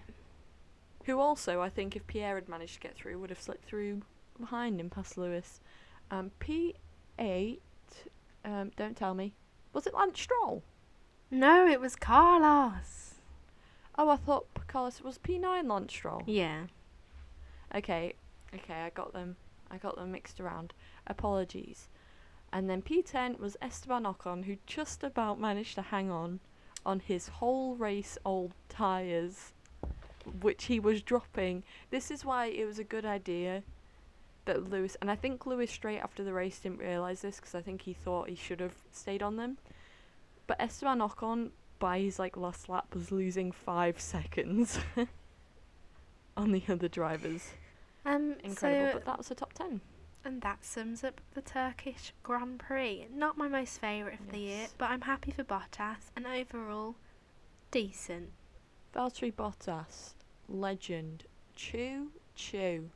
[SPEAKER 2] Who also, I think, if Pierre had managed to get through, would have slipped through behind him past Lewis. Um, P8, um, don't tell me. Was it Lance Stroll?
[SPEAKER 1] No, it was Carlos.
[SPEAKER 2] Oh, I thought Carlos was P9 Lance Stroll.
[SPEAKER 1] Yeah.
[SPEAKER 2] Okay, okay, I got them. I got them mixed around. Apologies. And then P10 was Esteban Ocon, who just about managed to hang on on his whole race old tyres, which he was dropping. This is why it was a good idea that Lewis, and I think Lewis straight after the race didn't realise this because I think he thought he should have stayed on them. But Esteban Ocon, by his like last lap, was losing five seconds [LAUGHS] on the other drivers
[SPEAKER 1] Um.
[SPEAKER 2] incredible.
[SPEAKER 1] So,
[SPEAKER 2] but that was the top ten.
[SPEAKER 1] and that sums up the Turkish Grand Prix. Not my most favourite of the year, but I'm happy for Bottas, and overall, decent.
[SPEAKER 2] Valtteri Bottas, legend. Choo choo.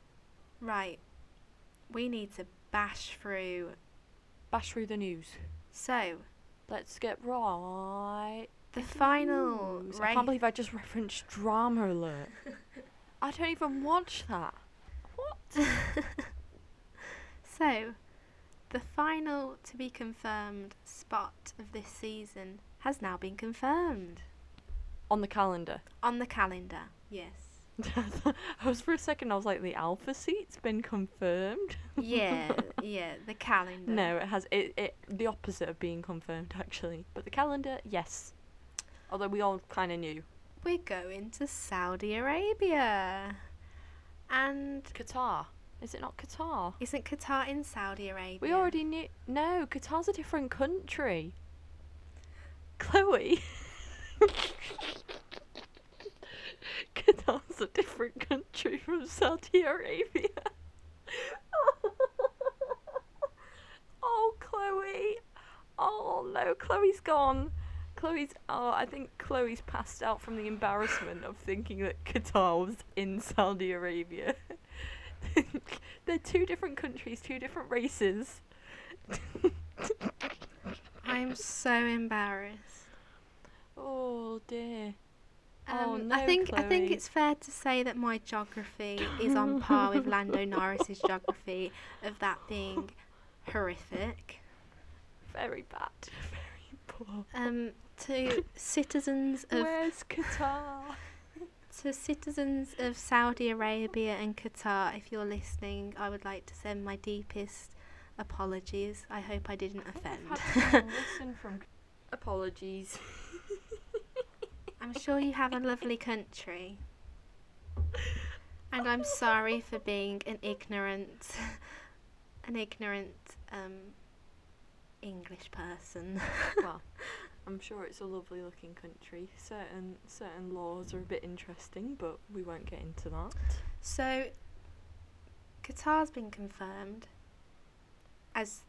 [SPEAKER 1] Right. We need to bash through.
[SPEAKER 2] Bash through the news.
[SPEAKER 1] So,
[SPEAKER 2] Let's get right.
[SPEAKER 1] the final
[SPEAKER 2] news.
[SPEAKER 1] race.
[SPEAKER 2] I can't believe I just referenced Drama Alert. [LAUGHS] I don't even watch that. What? [LAUGHS]
[SPEAKER 1] So, the final to be confirmed spot of this season has now been confirmed
[SPEAKER 2] On the calendar.
[SPEAKER 1] on the calendar. Yes. [LAUGHS]
[SPEAKER 2] I was for a second. I was like, the Alfa seat's been confirmed.
[SPEAKER 1] Yeah, [LAUGHS] yeah, the calendar.
[SPEAKER 2] No, it has. It, it the opposite of being confirmed actually. But the calendar, yes. Although we all kind of knew.
[SPEAKER 1] We're going to Saudi Arabia. And
[SPEAKER 2] Qatar. Is it not Qatar?
[SPEAKER 1] isn't Qatar in Saudi Arabia?
[SPEAKER 2] We already knew. No, Qatar's a different country. Chloe. [LAUGHS] A different country from Saudi Arabia. [LAUGHS] oh, Chloe. Oh no, Chloe's gone. Chloe's. Oh, I think Chloe's passed out from the embarrassment of thinking that Qatar was in Saudi Arabia. [LAUGHS] They're two different countries, two different races. [LAUGHS]
[SPEAKER 1] I'm so embarrassed.
[SPEAKER 2] Oh dear.
[SPEAKER 1] Um,
[SPEAKER 2] Oh,
[SPEAKER 1] I
[SPEAKER 2] no,
[SPEAKER 1] think I think it's fair to say that my geography is on par with [LAUGHS] Lando Norris's geography of that being horrific.
[SPEAKER 2] Very bad. [LAUGHS] Very poor.
[SPEAKER 1] Um, to citizens of
[SPEAKER 2] Where's Qatar? [LAUGHS]
[SPEAKER 1] To citizens of Saudi Arabia and Qatar, if you're listening, I would like to send my deepest apologies. I hope I didn't offend.
[SPEAKER 2] listen from. Apologies.
[SPEAKER 1] I'm sure you have a lovely country. And I'm sorry for being an ignorant [LAUGHS] an ignorant um English person. [LAUGHS]
[SPEAKER 2] well, I'm sure it's a lovely looking country. Certain certain laws are a bit interesting, but we won't get into that.
[SPEAKER 1] So Qatar's been confirmed as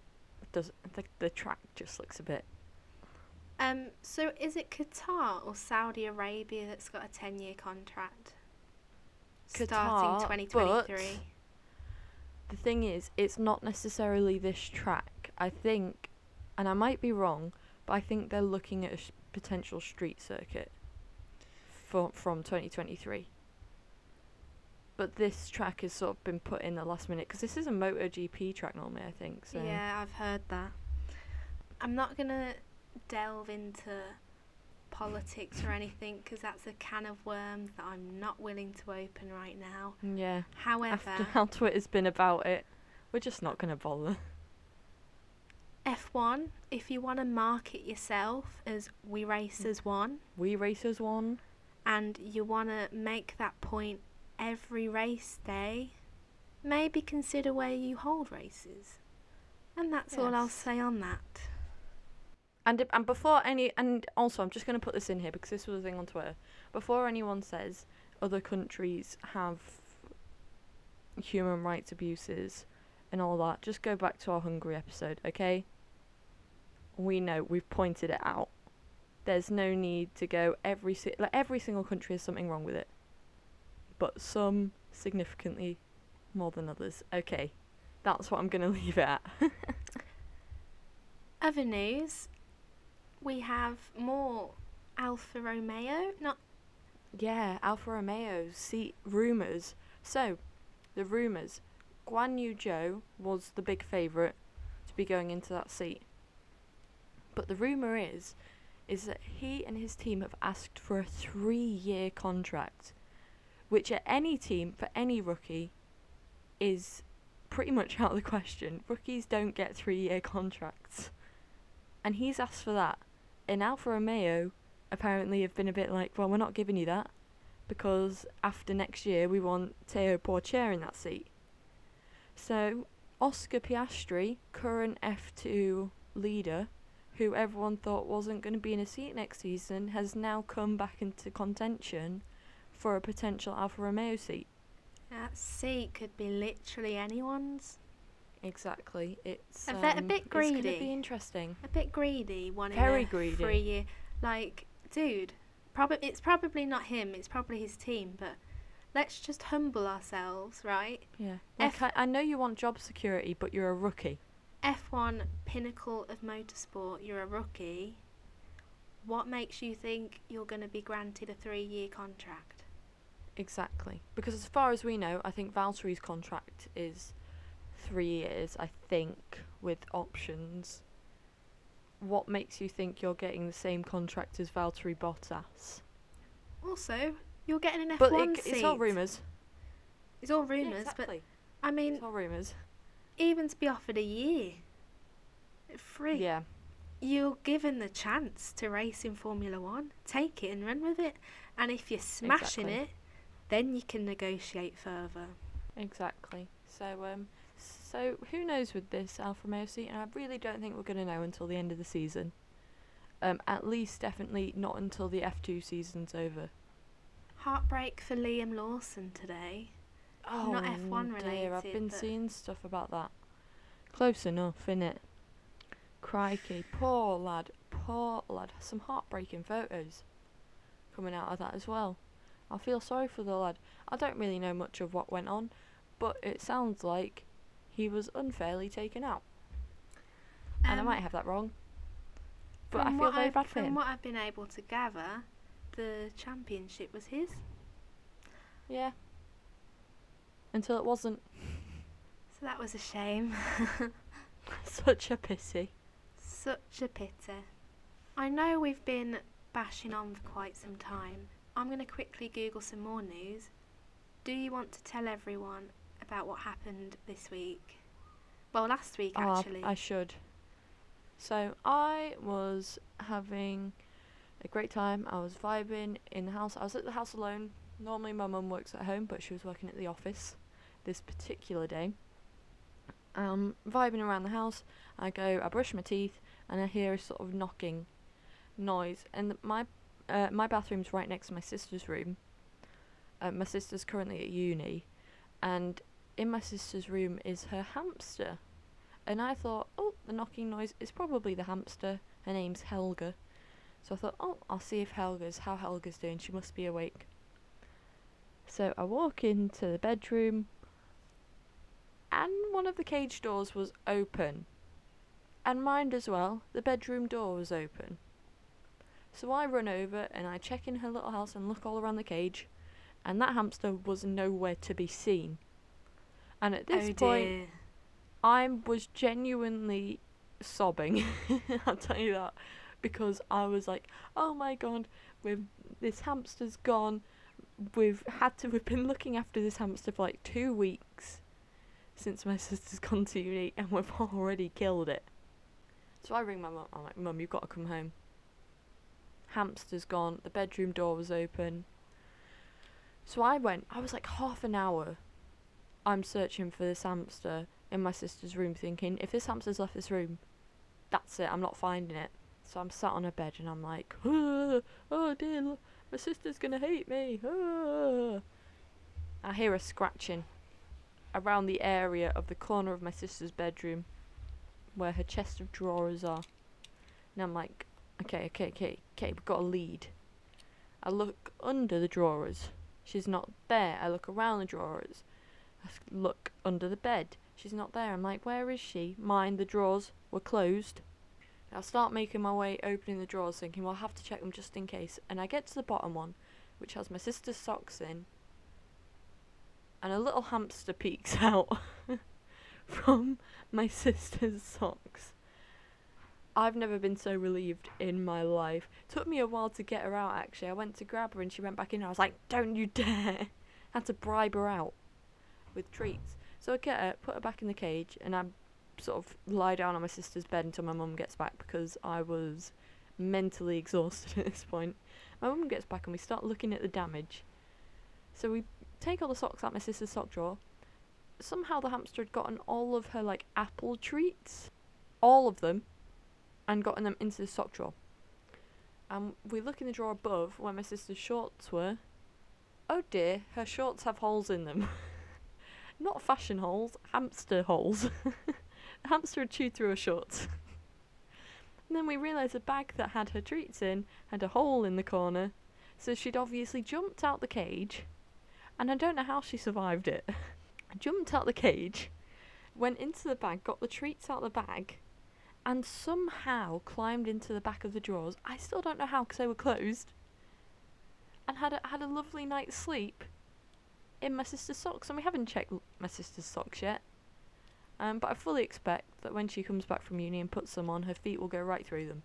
[SPEAKER 2] Does the the track just looks a bit
[SPEAKER 1] um so is it Qatar or Saudi Arabia that's got a 10 year contract?
[SPEAKER 2] Qatar,
[SPEAKER 1] starting 2023.
[SPEAKER 2] The thing is, it's not necessarily this track. I think, and I might be wrong, but I think they're looking at a sh- potential street circuit for, from 2023. But this track has sort of been put in the last minute because this is a MotoGP track normally, I think. So
[SPEAKER 1] Yeah, I've heard that. I'm not going to delve into politics or anything because that's a can of worms that I'm not willing to open right now.
[SPEAKER 2] yeah.
[SPEAKER 1] However,
[SPEAKER 2] After how Twitter's been about it, we're just not going to bother.
[SPEAKER 1] F1, if you want to market yourself as We Race As One
[SPEAKER 2] We Race As 1,
[SPEAKER 1] and you want to make that point every race day, maybe consider where you hold races. And that's all I'll say on that.
[SPEAKER 2] And and before any and also I'm just going to put this in here because this was a thing on Twitter. Before anyone says other countries have human rights abuses and all that, just go back to our Hungary episode, okay? We know we've pointed it out. There's no need to go every si- like every single country has something wrong with it, but some significantly more than others. Okay, that's what I'm going [LAUGHS] to leave it at. [LAUGHS]
[SPEAKER 1] Other news, we have more Alfa Romeo. Not
[SPEAKER 2] Yeah, Alfa Romeo's seat rumours. So, the rumours. Guanyu Zhou was the big favourite to be going into that seat. But the rumour is, is that he and his team have asked for a three-year contract, which at any team for any rookie is pretty much [LAUGHS] out of the question. Rookies don't get three-year contracts, and he's asked for that. And Alfa Romeo apparently have been a bit like, well, we're not giving you that because after next year we want Théo Pourchaire in that seat. So Oscar Piastri, current F2 leader, who everyone thought wasn't going to be in a seat next season, has now come back into contention for a potential Alfa Romeo seat.
[SPEAKER 1] that seat could be literally anyone's.
[SPEAKER 2] Exactly. It's
[SPEAKER 1] A bit- a
[SPEAKER 2] um,
[SPEAKER 1] bit
[SPEAKER 2] It's going to be interesting.
[SPEAKER 1] A bit greedy, wanting
[SPEAKER 2] Very
[SPEAKER 1] a
[SPEAKER 2] greedy.
[SPEAKER 1] three year. Like, dude, probably it's probably not him. It's probably his team. But let's just humble ourselves, right?
[SPEAKER 2] Yeah. Like
[SPEAKER 1] F-
[SPEAKER 2] I, I know you want job security, but you're a rookie.
[SPEAKER 1] F1 pinnacle of motorsport. You're a rookie. What makes you think you're going to be granted a three year contract?
[SPEAKER 2] Exactly. Because as far as we know, I think Valtteri's contract is three years, I think, with options. What makes you think you're getting the same contract as Valtteri Bottas?
[SPEAKER 1] Also, you're getting an
[SPEAKER 2] But
[SPEAKER 1] F1
[SPEAKER 2] it,
[SPEAKER 1] seat.
[SPEAKER 2] it's all rumours.
[SPEAKER 1] It's all rumours, but
[SPEAKER 2] exactly.
[SPEAKER 1] I mean,
[SPEAKER 2] It's all rumours.
[SPEAKER 1] even to be offered a year free,
[SPEAKER 2] Yeah.
[SPEAKER 1] you're given the chance to race in Formula One. Take it and run with it. And if you're smashing
[SPEAKER 2] Exactly.
[SPEAKER 1] it, then you can negotiate further.
[SPEAKER 2] Exactly. So um so who knows with this Alfa Romeo seat and I really don't think we're gonna know until the end of the season. Um at least definitely not until the F two season's over.
[SPEAKER 1] Heartbreak for Liam Lawson today.
[SPEAKER 2] Oh,
[SPEAKER 1] Not F1
[SPEAKER 2] dear, I've been seeing stuff about that. Close enough, innit? Crikey, poor lad, poor lad. Some heartbreaking photos coming out of that as well. I feel sorry for the lad. I don't really know much of what went on, but it sounds like he was unfairly taken out. and I
[SPEAKER 1] Um,
[SPEAKER 2] might have that wrong. But I
[SPEAKER 1] from
[SPEAKER 2] feel very
[SPEAKER 1] I've-
[SPEAKER 2] bad for
[SPEAKER 1] From
[SPEAKER 2] him.
[SPEAKER 1] what I've been able to gather, the championship was his.
[SPEAKER 2] Yeah. Until it wasn't.
[SPEAKER 1] So that was a shame. [LAUGHS]
[SPEAKER 2] Such a pity.
[SPEAKER 1] Such a pity. I know we've been bashing on for quite some time. I'm going to quickly Google some more news. Do you want to tell everyone about what happened this week? Well, last week
[SPEAKER 2] Oh,
[SPEAKER 1] actually.
[SPEAKER 2] I should. So I was having a great time. I was vibing in the house. I was at the house alone. Normally my mum works at home, but she was working at the office this particular day. Um, vibing around the house. I go, I brush my teeth, and I hear a sort of knocking noise. And my uh, my bathroom's right next to my sister's room. Uh, my sister's currently at uni, and in my sister's room is her hamster. And I thought, oh, the knocking noise is probably the hamster. Her name's Helga. So I thought, oh, I'll see if Helga's, how Helga's doing. She must be awake. So I walk into the bedroom, and one of the cage doors was open. And mind as well, the bedroom door was open. So I run over and I check in her little house and look all around the cage, and that hamster was nowhere to be seen. And at this
[SPEAKER 1] oh
[SPEAKER 2] point. I was genuinely sobbing. [LAUGHS] I'll tell you that because I was like, "Oh my god, we've this hamster's gone. We've had to. We've been looking after this hamster for like two weeks since my [LAUGHS] sister's gone to uni, and we've already killed it." So I ring my mum. I'm like, "Mum, you've got to come home. Hamster's gone. The bedroom door was open." So I went. I was like half an hour. I'm searching for this hamster in my sister's room thinking, if this hamster's left this room, that's it, I'm not finding it. So I'm sat on her bed and I'm like, oh, [LAUGHS] oh dear, my sister's gonna hate me. ah." [SIGHS] I hear a scratching around the area of the corner of my sister's bedroom where her chest of drawers are. And I'm like, okay, okay, okay, okay, we've got a lead. I look under the drawers. She's not there. I look around the drawers. I look under the bed. She's not there. I'm like, where is she? Mind the drawers were closed. I start making my way opening the drawers, thinking, well, I'll have to check them just in case. And I get to the bottom one, which has my sister's socks in, and a little hamster peeks [LAUGHS] out [LAUGHS] from my sister's socks. I've never been so relieved in my life. Took me a while to get her out, actually. I went to grab her and she went back in. I was like, don't you dare! I [LAUGHS] Had to bribe her out with treats. So I get her, put her back in the cage, and I sort of lie down on my sister's bed until my mum gets back because I was mentally [LAUGHS] exhausted at this point. My mum gets back and we start looking at the damage. So we take all the socks out my sister's sock drawer. Somehow the hamster had gotten all of her like apple treats, all of them, and gotten them into the sock drawer. And we look in the drawer above where my sister's shorts were. Oh dear, her shorts have holes in them. [LAUGHS] Not fashion holes, hamster holes. the [LAUGHS] hamster had chewed through her shorts. [LAUGHS] and then we realised the bag that had her treats in had a hole in the corner, so she'd obviously jumped out the cage, and I don't know how she survived it. [LAUGHS] jumped out the cage, went into the bag, got the treats out the bag, and somehow climbed into the back of the drawers. I still don't know how because they were closed. And had a, had a lovely night's sleep in my sister's socks, and we haven't checked my sister's socks yet. Um, but I fully expect that when she comes back from uni and puts them on, her feet will go right through them.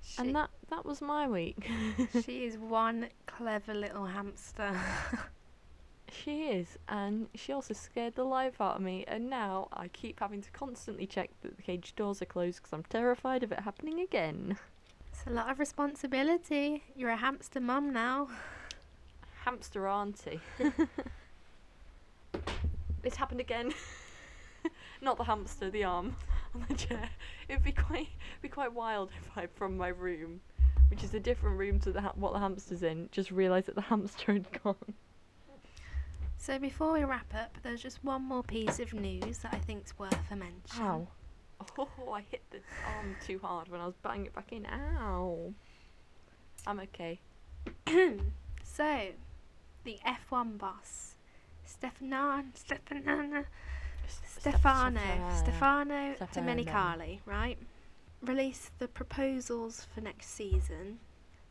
[SPEAKER 1] She,
[SPEAKER 2] And that that was my week. [LAUGHS]
[SPEAKER 1] she is one clever little hamster. [LAUGHS]
[SPEAKER 2] she is, and she also scared the life out of me. And now I keep having to constantly check that the cage doors are closed because I'm terrified of it happening again.
[SPEAKER 1] it's a lot of responsibility. You're a hamster mum now. [LAUGHS]
[SPEAKER 2] Hamster auntie. [LAUGHS] it's happened again. [LAUGHS] Not the hamster, the arm on the chair. It'd be quite be quite wild if I, from my room, which is a different room to the ha- what the hamster's in, just realised that the [LAUGHS] hamster had gone.
[SPEAKER 1] So before we wrap up, there's just one more piece of news that I think's worth a mention.
[SPEAKER 2] Ow. Oh, I hit the arm too hard when I was batting it back in. Ow. I'm okay. [COUGHS]
[SPEAKER 1] so, the F1 boss, Stefano, Stefano, Stefano, Stefano Domenicali, right? Released the proposals for next season.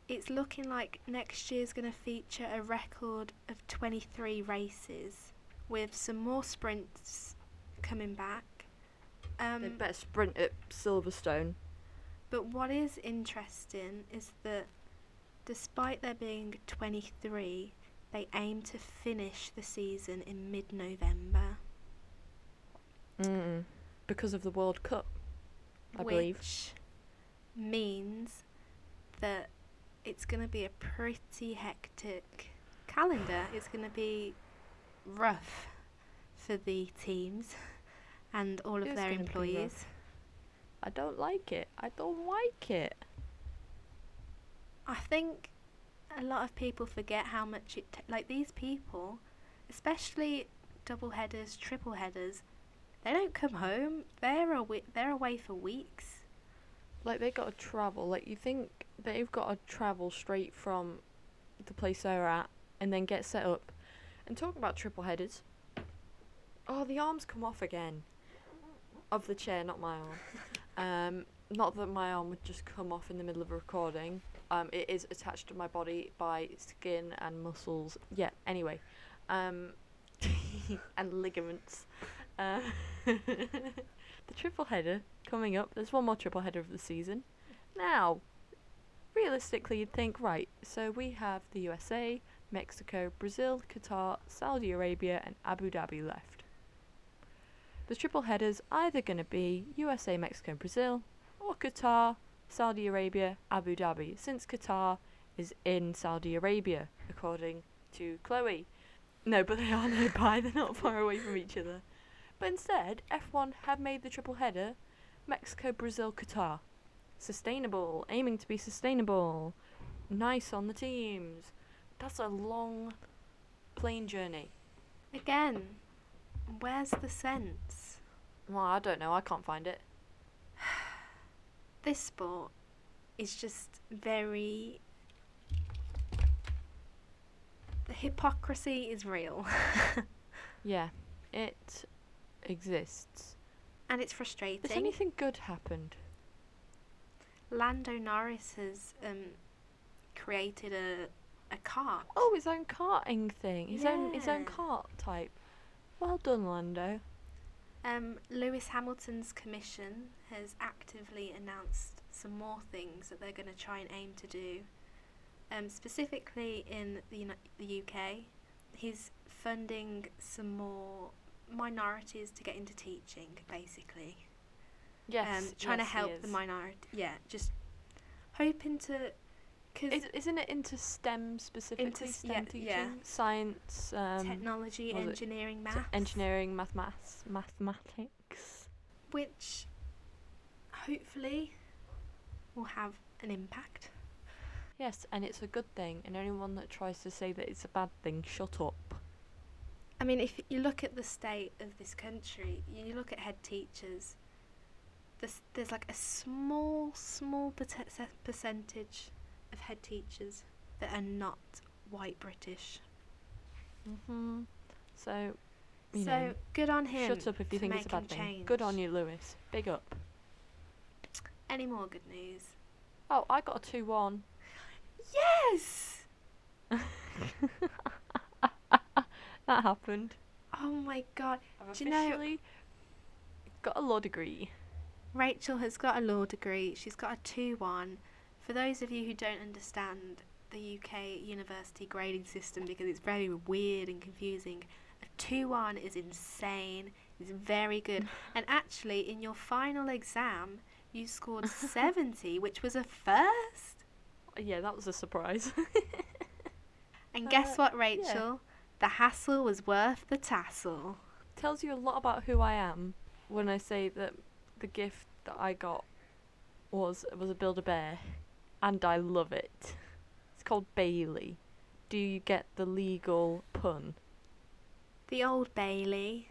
[SPEAKER 1] It's looking like next year's going to feature a record of 23 races with some more sprints coming back.
[SPEAKER 2] They
[SPEAKER 1] Um,
[SPEAKER 2] better sprint at Silverstone.
[SPEAKER 1] but what is interesting is that Despite there being 23, they aim to finish the season in mid November.
[SPEAKER 2] Mm. Because of the World Cup, I
[SPEAKER 1] which
[SPEAKER 2] believe.
[SPEAKER 1] means that it's going to be a pretty hectic calendar. It's going to be rough for the teams and all of
[SPEAKER 2] It is
[SPEAKER 1] their
[SPEAKER 2] gonna be rough.
[SPEAKER 1] employees.
[SPEAKER 2] I don't like it. I don't like it.
[SPEAKER 1] I think a lot of people forget how much it ta- like these people, especially double headers, triple headers. They don't come home. They're awa- they're away for weeks.
[SPEAKER 2] Like they got to travel. Like you think they've got to travel straight from the place they're at and then get set up. And talk about triple headers. Oh, the arms come off again. Of the chair, not my arm. [LAUGHS] um, not that my arm would just come off in the middle of a recording. Um, it is attached to my body by skin and muscles. Yeah. Anyway, um, [LAUGHS] and ligaments. Uh, [LAUGHS] the triple header coming up. There's one more triple header of the season. Now, realistically, you'd think, right, so we have the USA, Mexico, Brazil, Qatar, Saudi Arabia, and Abu Dhabi left. The triple headers either going to be USA, Mexico, Brazil, or Qatar, Saudi Arabia, Abu Dhabi, since Qatar is in Saudi Arabia, according to Chloe. No, but they are nearby, they're not far away from each other. But instead, F1 have made the triple header Mexico, Brazil, Qatar. Sustainable, aiming to be sustainable. Nice on the teams. That's a long plane journey.
[SPEAKER 1] Again, where's the sense?
[SPEAKER 2] Well, I don't know, I can't find it.
[SPEAKER 1] This sport is just very. The hypocrisy is real. [LAUGHS]
[SPEAKER 2] Yeah, it exists.
[SPEAKER 1] and it's frustrating.
[SPEAKER 2] Has anything good happened?
[SPEAKER 1] Lando Norris has um, created a, a kart.
[SPEAKER 2] Oh, his own karting thing. His own his own kart type. Well done, Lando.
[SPEAKER 1] Um, Lewis Hamilton's commission has actively announced some more things that they're going to try and aim to do. Um, specifically in the, Uni- the UK, he's funding some more minorities to get into teaching, basically.
[SPEAKER 2] Yes.
[SPEAKER 1] um, trying
[SPEAKER 2] yes,
[SPEAKER 1] to
[SPEAKER 2] he
[SPEAKER 1] help the minority. Yeah, just hoping to. Cause
[SPEAKER 2] Is, isn't it into STEM specifically?
[SPEAKER 1] s-
[SPEAKER 2] STEM
[SPEAKER 1] yeah,
[SPEAKER 2] teaching,
[SPEAKER 1] yeah.
[SPEAKER 2] science, um,
[SPEAKER 1] technology,
[SPEAKER 2] was it
[SPEAKER 1] engineering,
[SPEAKER 2] t-
[SPEAKER 1] maths,
[SPEAKER 2] mathematics,
[SPEAKER 1] which hopefully will have an impact.
[SPEAKER 2] Yes, and it's a good thing. And anyone that tries to say that it's a bad thing, shut up.
[SPEAKER 1] I mean, if you look at the state of this country, you look at head teachers. There's there's like a small small perce- percentage of head teachers that are not white British.
[SPEAKER 2] Mhm. So, you
[SPEAKER 1] so
[SPEAKER 2] know,
[SPEAKER 1] good on him.
[SPEAKER 2] shut up if you
[SPEAKER 1] for
[SPEAKER 2] think it's a bad
[SPEAKER 1] making
[SPEAKER 2] thing. Good on you, Lewis. Big up.
[SPEAKER 1] Any more good news?
[SPEAKER 2] Oh, I got a two-one.
[SPEAKER 1] Yes. [LAUGHS]
[SPEAKER 2] that happened.
[SPEAKER 1] Oh my god.
[SPEAKER 2] I've
[SPEAKER 1] Do you know-
[SPEAKER 2] officially got a law degree.
[SPEAKER 1] Rachel has got a law degree. She's got a 2 1. For those of you who don't understand the UK university grading system because it's very weird and confusing, a 2 1 is insane. It's very good. [LAUGHS] and actually, in your final exam, you scored 70, [LAUGHS] which was a first.
[SPEAKER 2] Yeah, that was a surprise. [LAUGHS]
[SPEAKER 1] And guess
[SPEAKER 2] Uh,
[SPEAKER 1] what, Rachel? The hassle was worth the tassel.
[SPEAKER 2] Tells you a lot about who I am when I say that the gift that I got was was a Build a Bear, and I love it. It's called Bailey. Do you get the legal pun?
[SPEAKER 1] The old Bailey.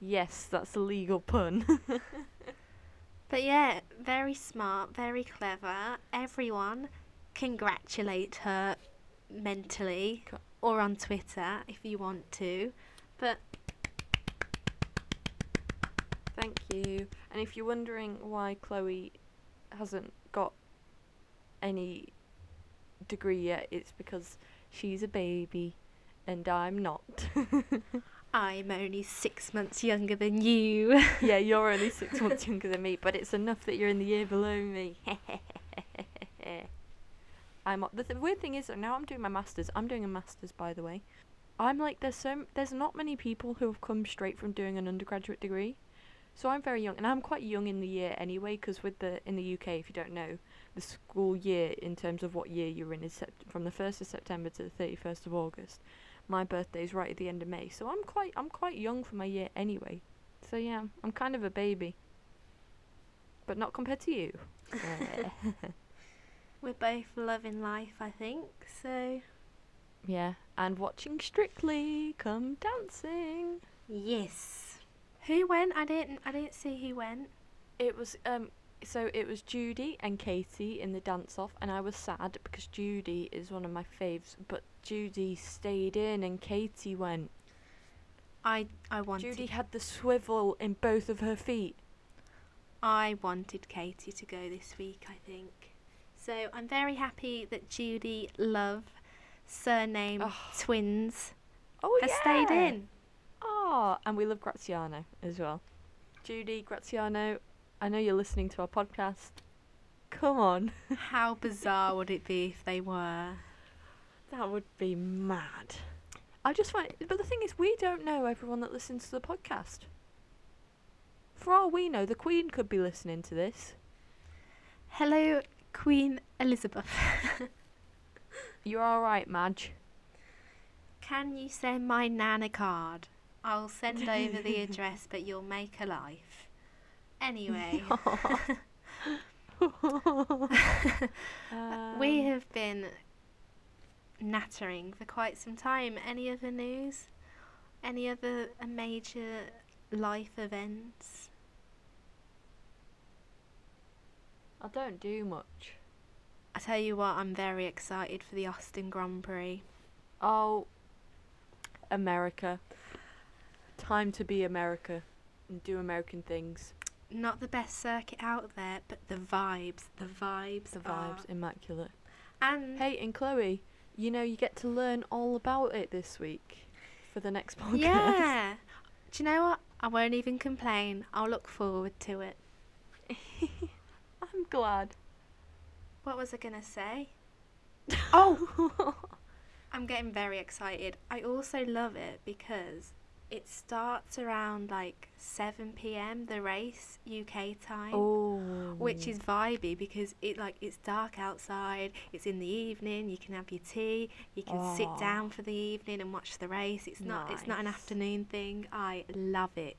[SPEAKER 2] Yes, that's a legal pun. [LAUGHS]
[SPEAKER 1] But yeah, very smart, very clever. Everyone congratulate her mentally or on Twitter if you want to. But
[SPEAKER 2] Thank you. And if you're wondering why Chloe hasn't any degree yet, it's because she's a baby and I'm not. [LAUGHS]
[SPEAKER 1] I'm only six months younger than you. [LAUGHS]
[SPEAKER 2] yeah, you're only [LAUGHS] six months younger than me, but it's enough that you're in the year below me. I'm the th- weird thing is that now I'm doing my masters. I'm doing a masters, by the way. I'm like there's so m- there's not many people who have come straight from doing an undergraduate degree, so I'm very young, and I'm quite young in the year anyway. Because with the in the UK, if you don't know, the school year in terms of what year you're in is sept- from the first of September to the thirty first of August. My birthday's right at the end of May, so I'm quite I'm quite young for my year anyway. So yeah, I'm kind of a baby, but not compared to you. [LAUGHS]
[SPEAKER 1] We're both loving life, I think. So
[SPEAKER 2] Yeah, and watching Strictly Come Dancing.
[SPEAKER 1] yes. Who went? I didn't. I didn't see who went.
[SPEAKER 2] It was um so it was Judi and Katie in the dance off and I was sad because Judi is one of my faves, but Judi stayed in and Katie went.
[SPEAKER 1] I I wanted.
[SPEAKER 2] Judi had the swivel in both of her feet.
[SPEAKER 1] I wanted Katie to go this week. I think. So I'm very happy that Judi Love, surname
[SPEAKER 2] Oh.
[SPEAKER 1] twins,
[SPEAKER 2] Oh
[SPEAKER 1] has
[SPEAKER 2] yeah.
[SPEAKER 1] stayed in.
[SPEAKER 2] Oh, and we love Graziano as well. Judi, Graziano, I know you're listening to our podcast. Come on. [LAUGHS]
[SPEAKER 1] How bizarre would it be if they were?
[SPEAKER 2] That would be mad. I just find, but the thing is, we don't know everyone that listens to the podcast. For all we know, the Queen could be listening to this.
[SPEAKER 1] Hello, Queen Elizabeth. [LAUGHS]
[SPEAKER 2] You're all right, Madge.
[SPEAKER 1] Can you send my Nana card? I'll send over the [LAUGHS] address, but you'll make a life. Anyway, [LAUGHS] [LAUGHS] we
[SPEAKER 2] Um,
[SPEAKER 1] have been nattering for quite some time. Any other news? Any other uh, major life events?
[SPEAKER 2] I don't do much.
[SPEAKER 1] I tell you what, I'm very excited for the Austin Grand Prix.
[SPEAKER 2] Oh, America. Time to be America and do American things.
[SPEAKER 1] Not the best circuit out there, but the vibes, the vibes,
[SPEAKER 2] The vibes, immaculate.
[SPEAKER 1] and
[SPEAKER 2] Hey, and Chloe, you know you get to learn all about it this week for the next [LAUGHS] podcast.
[SPEAKER 1] yeah. Do you know what? I won't even complain. I'll look forward to it. [LAUGHS]
[SPEAKER 2] I'm glad.
[SPEAKER 1] What was I gonna say? [LAUGHS] Oh, I'm getting very excited. I also love it because it starts around like 7 p.m. the race UK time.
[SPEAKER 2] oh.
[SPEAKER 1] Which is oh. vibey because it like it's dark outside. It's in the evening. You can have your tea. You can sit down for the evening and watch the race. It's not. It's not an afternoon thing. I love it.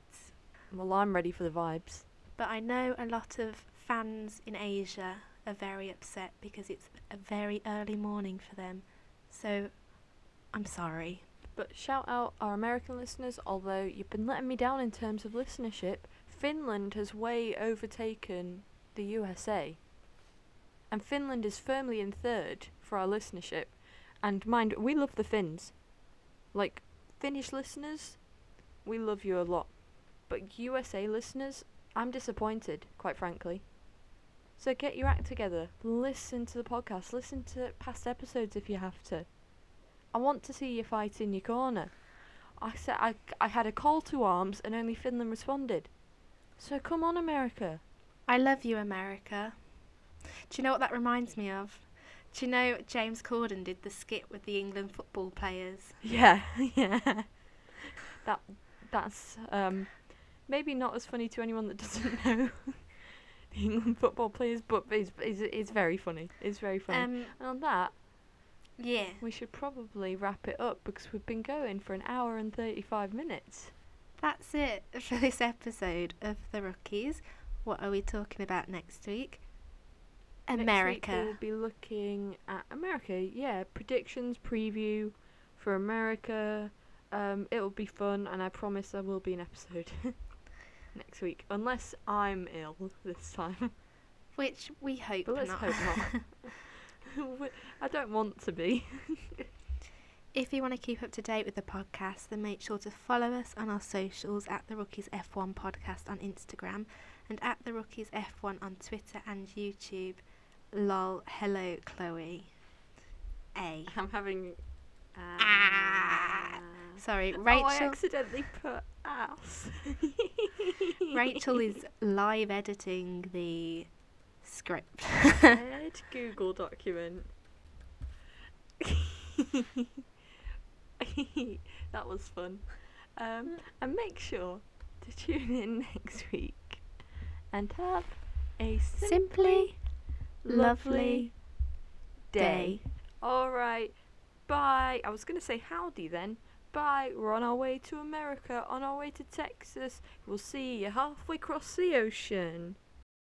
[SPEAKER 2] Well, I'm ready for the vibes.
[SPEAKER 1] But I know a lot of fans in Asia are very upset because it's a very early morning for them. So I'm sorry.
[SPEAKER 2] But shout out our American listeners, although you've been letting me down in terms of listenership. Finland has way overtaken the USA. And Finland is firmly in third for our listenership. And mind, we love the Finns. Like, Finnish listeners, we love you a lot. But USA listeners, I'm disappointed, quite frankly. So get your act together. Listen to the podcast. Listen to past episodes if you have to. I want to see you fight in your corner. I said I, I had a call to arms and only Finland responded. So come on, America.
[SPEAKER 1] I love you, America. Do you know what that reminds me of? Do you know James Corden did the skit with the England football players?
[SPEAKER 2] Yeah, [LAUGHS] yeah. That that's um maybe not as funny to anyone that doesn't [LAUGHS] know the England football players, but it's, it's, it's very funny. It's very funny.
[SPEAKER 1] Um,
[SPEAKER 2] and on that,
[SPEAKER 1] yeah.
[SPEAKER 2] we should probably wrap it up because we've been going for an hour and 35 minutes.
[SPEAKER 1] That's it for this episode of The Rookies. What are we talking about next week?
[SPEAKER 2] Next week
[SPEAKER 1] America.
[SPEAKER 2] we'll be looking at America. Yeah, predictions, preview for America. Um, it'll be fun, and I promise there will be an episode [LAUGHS] next week, unless I'm ill this time.
[SPEAKER 1] Which we hope
[SPEAKER 2] But let's
[SPEAKER 1] not.
[SPEAKER 2] hope not. [LAUGHS] [LAUGHS] I don't want to be.
[SPEAKER 1] If you want to keep up to date with the podcast, then make sure to follow us on our socials at the Rookies F1 podcast on Instagram and at the Rookies F1 on Twitter and YouTube. Lol, hello, Chloe. A.
[SPEAKER 2] I'm having. Uh,
[SPEAKER 1] Ah. Sorry,
[SPEAKER 2] Oh, I
[SPEAKER 1] Rachel.
[SPEAKER 2] accidentally put ass. [LAUGHS]
[SPEAKER 1] Rachel is live editing the script. [LAUGHS]
[SPEAKER 2] Red [LAUGHS] Google document. [LAUGHS] that was fun. Um, and make sure to tune in next week and have a simply,
[SPEAKER 1] Simply
[SPEAKER 2] lovely
[SPEAKER 1] lovely
[SPEAKER 2] day. All right. Bye. I was going to say howdy then. Bye. We're on our way to America, on our way to Texas. We'll see you halfway across the ocean.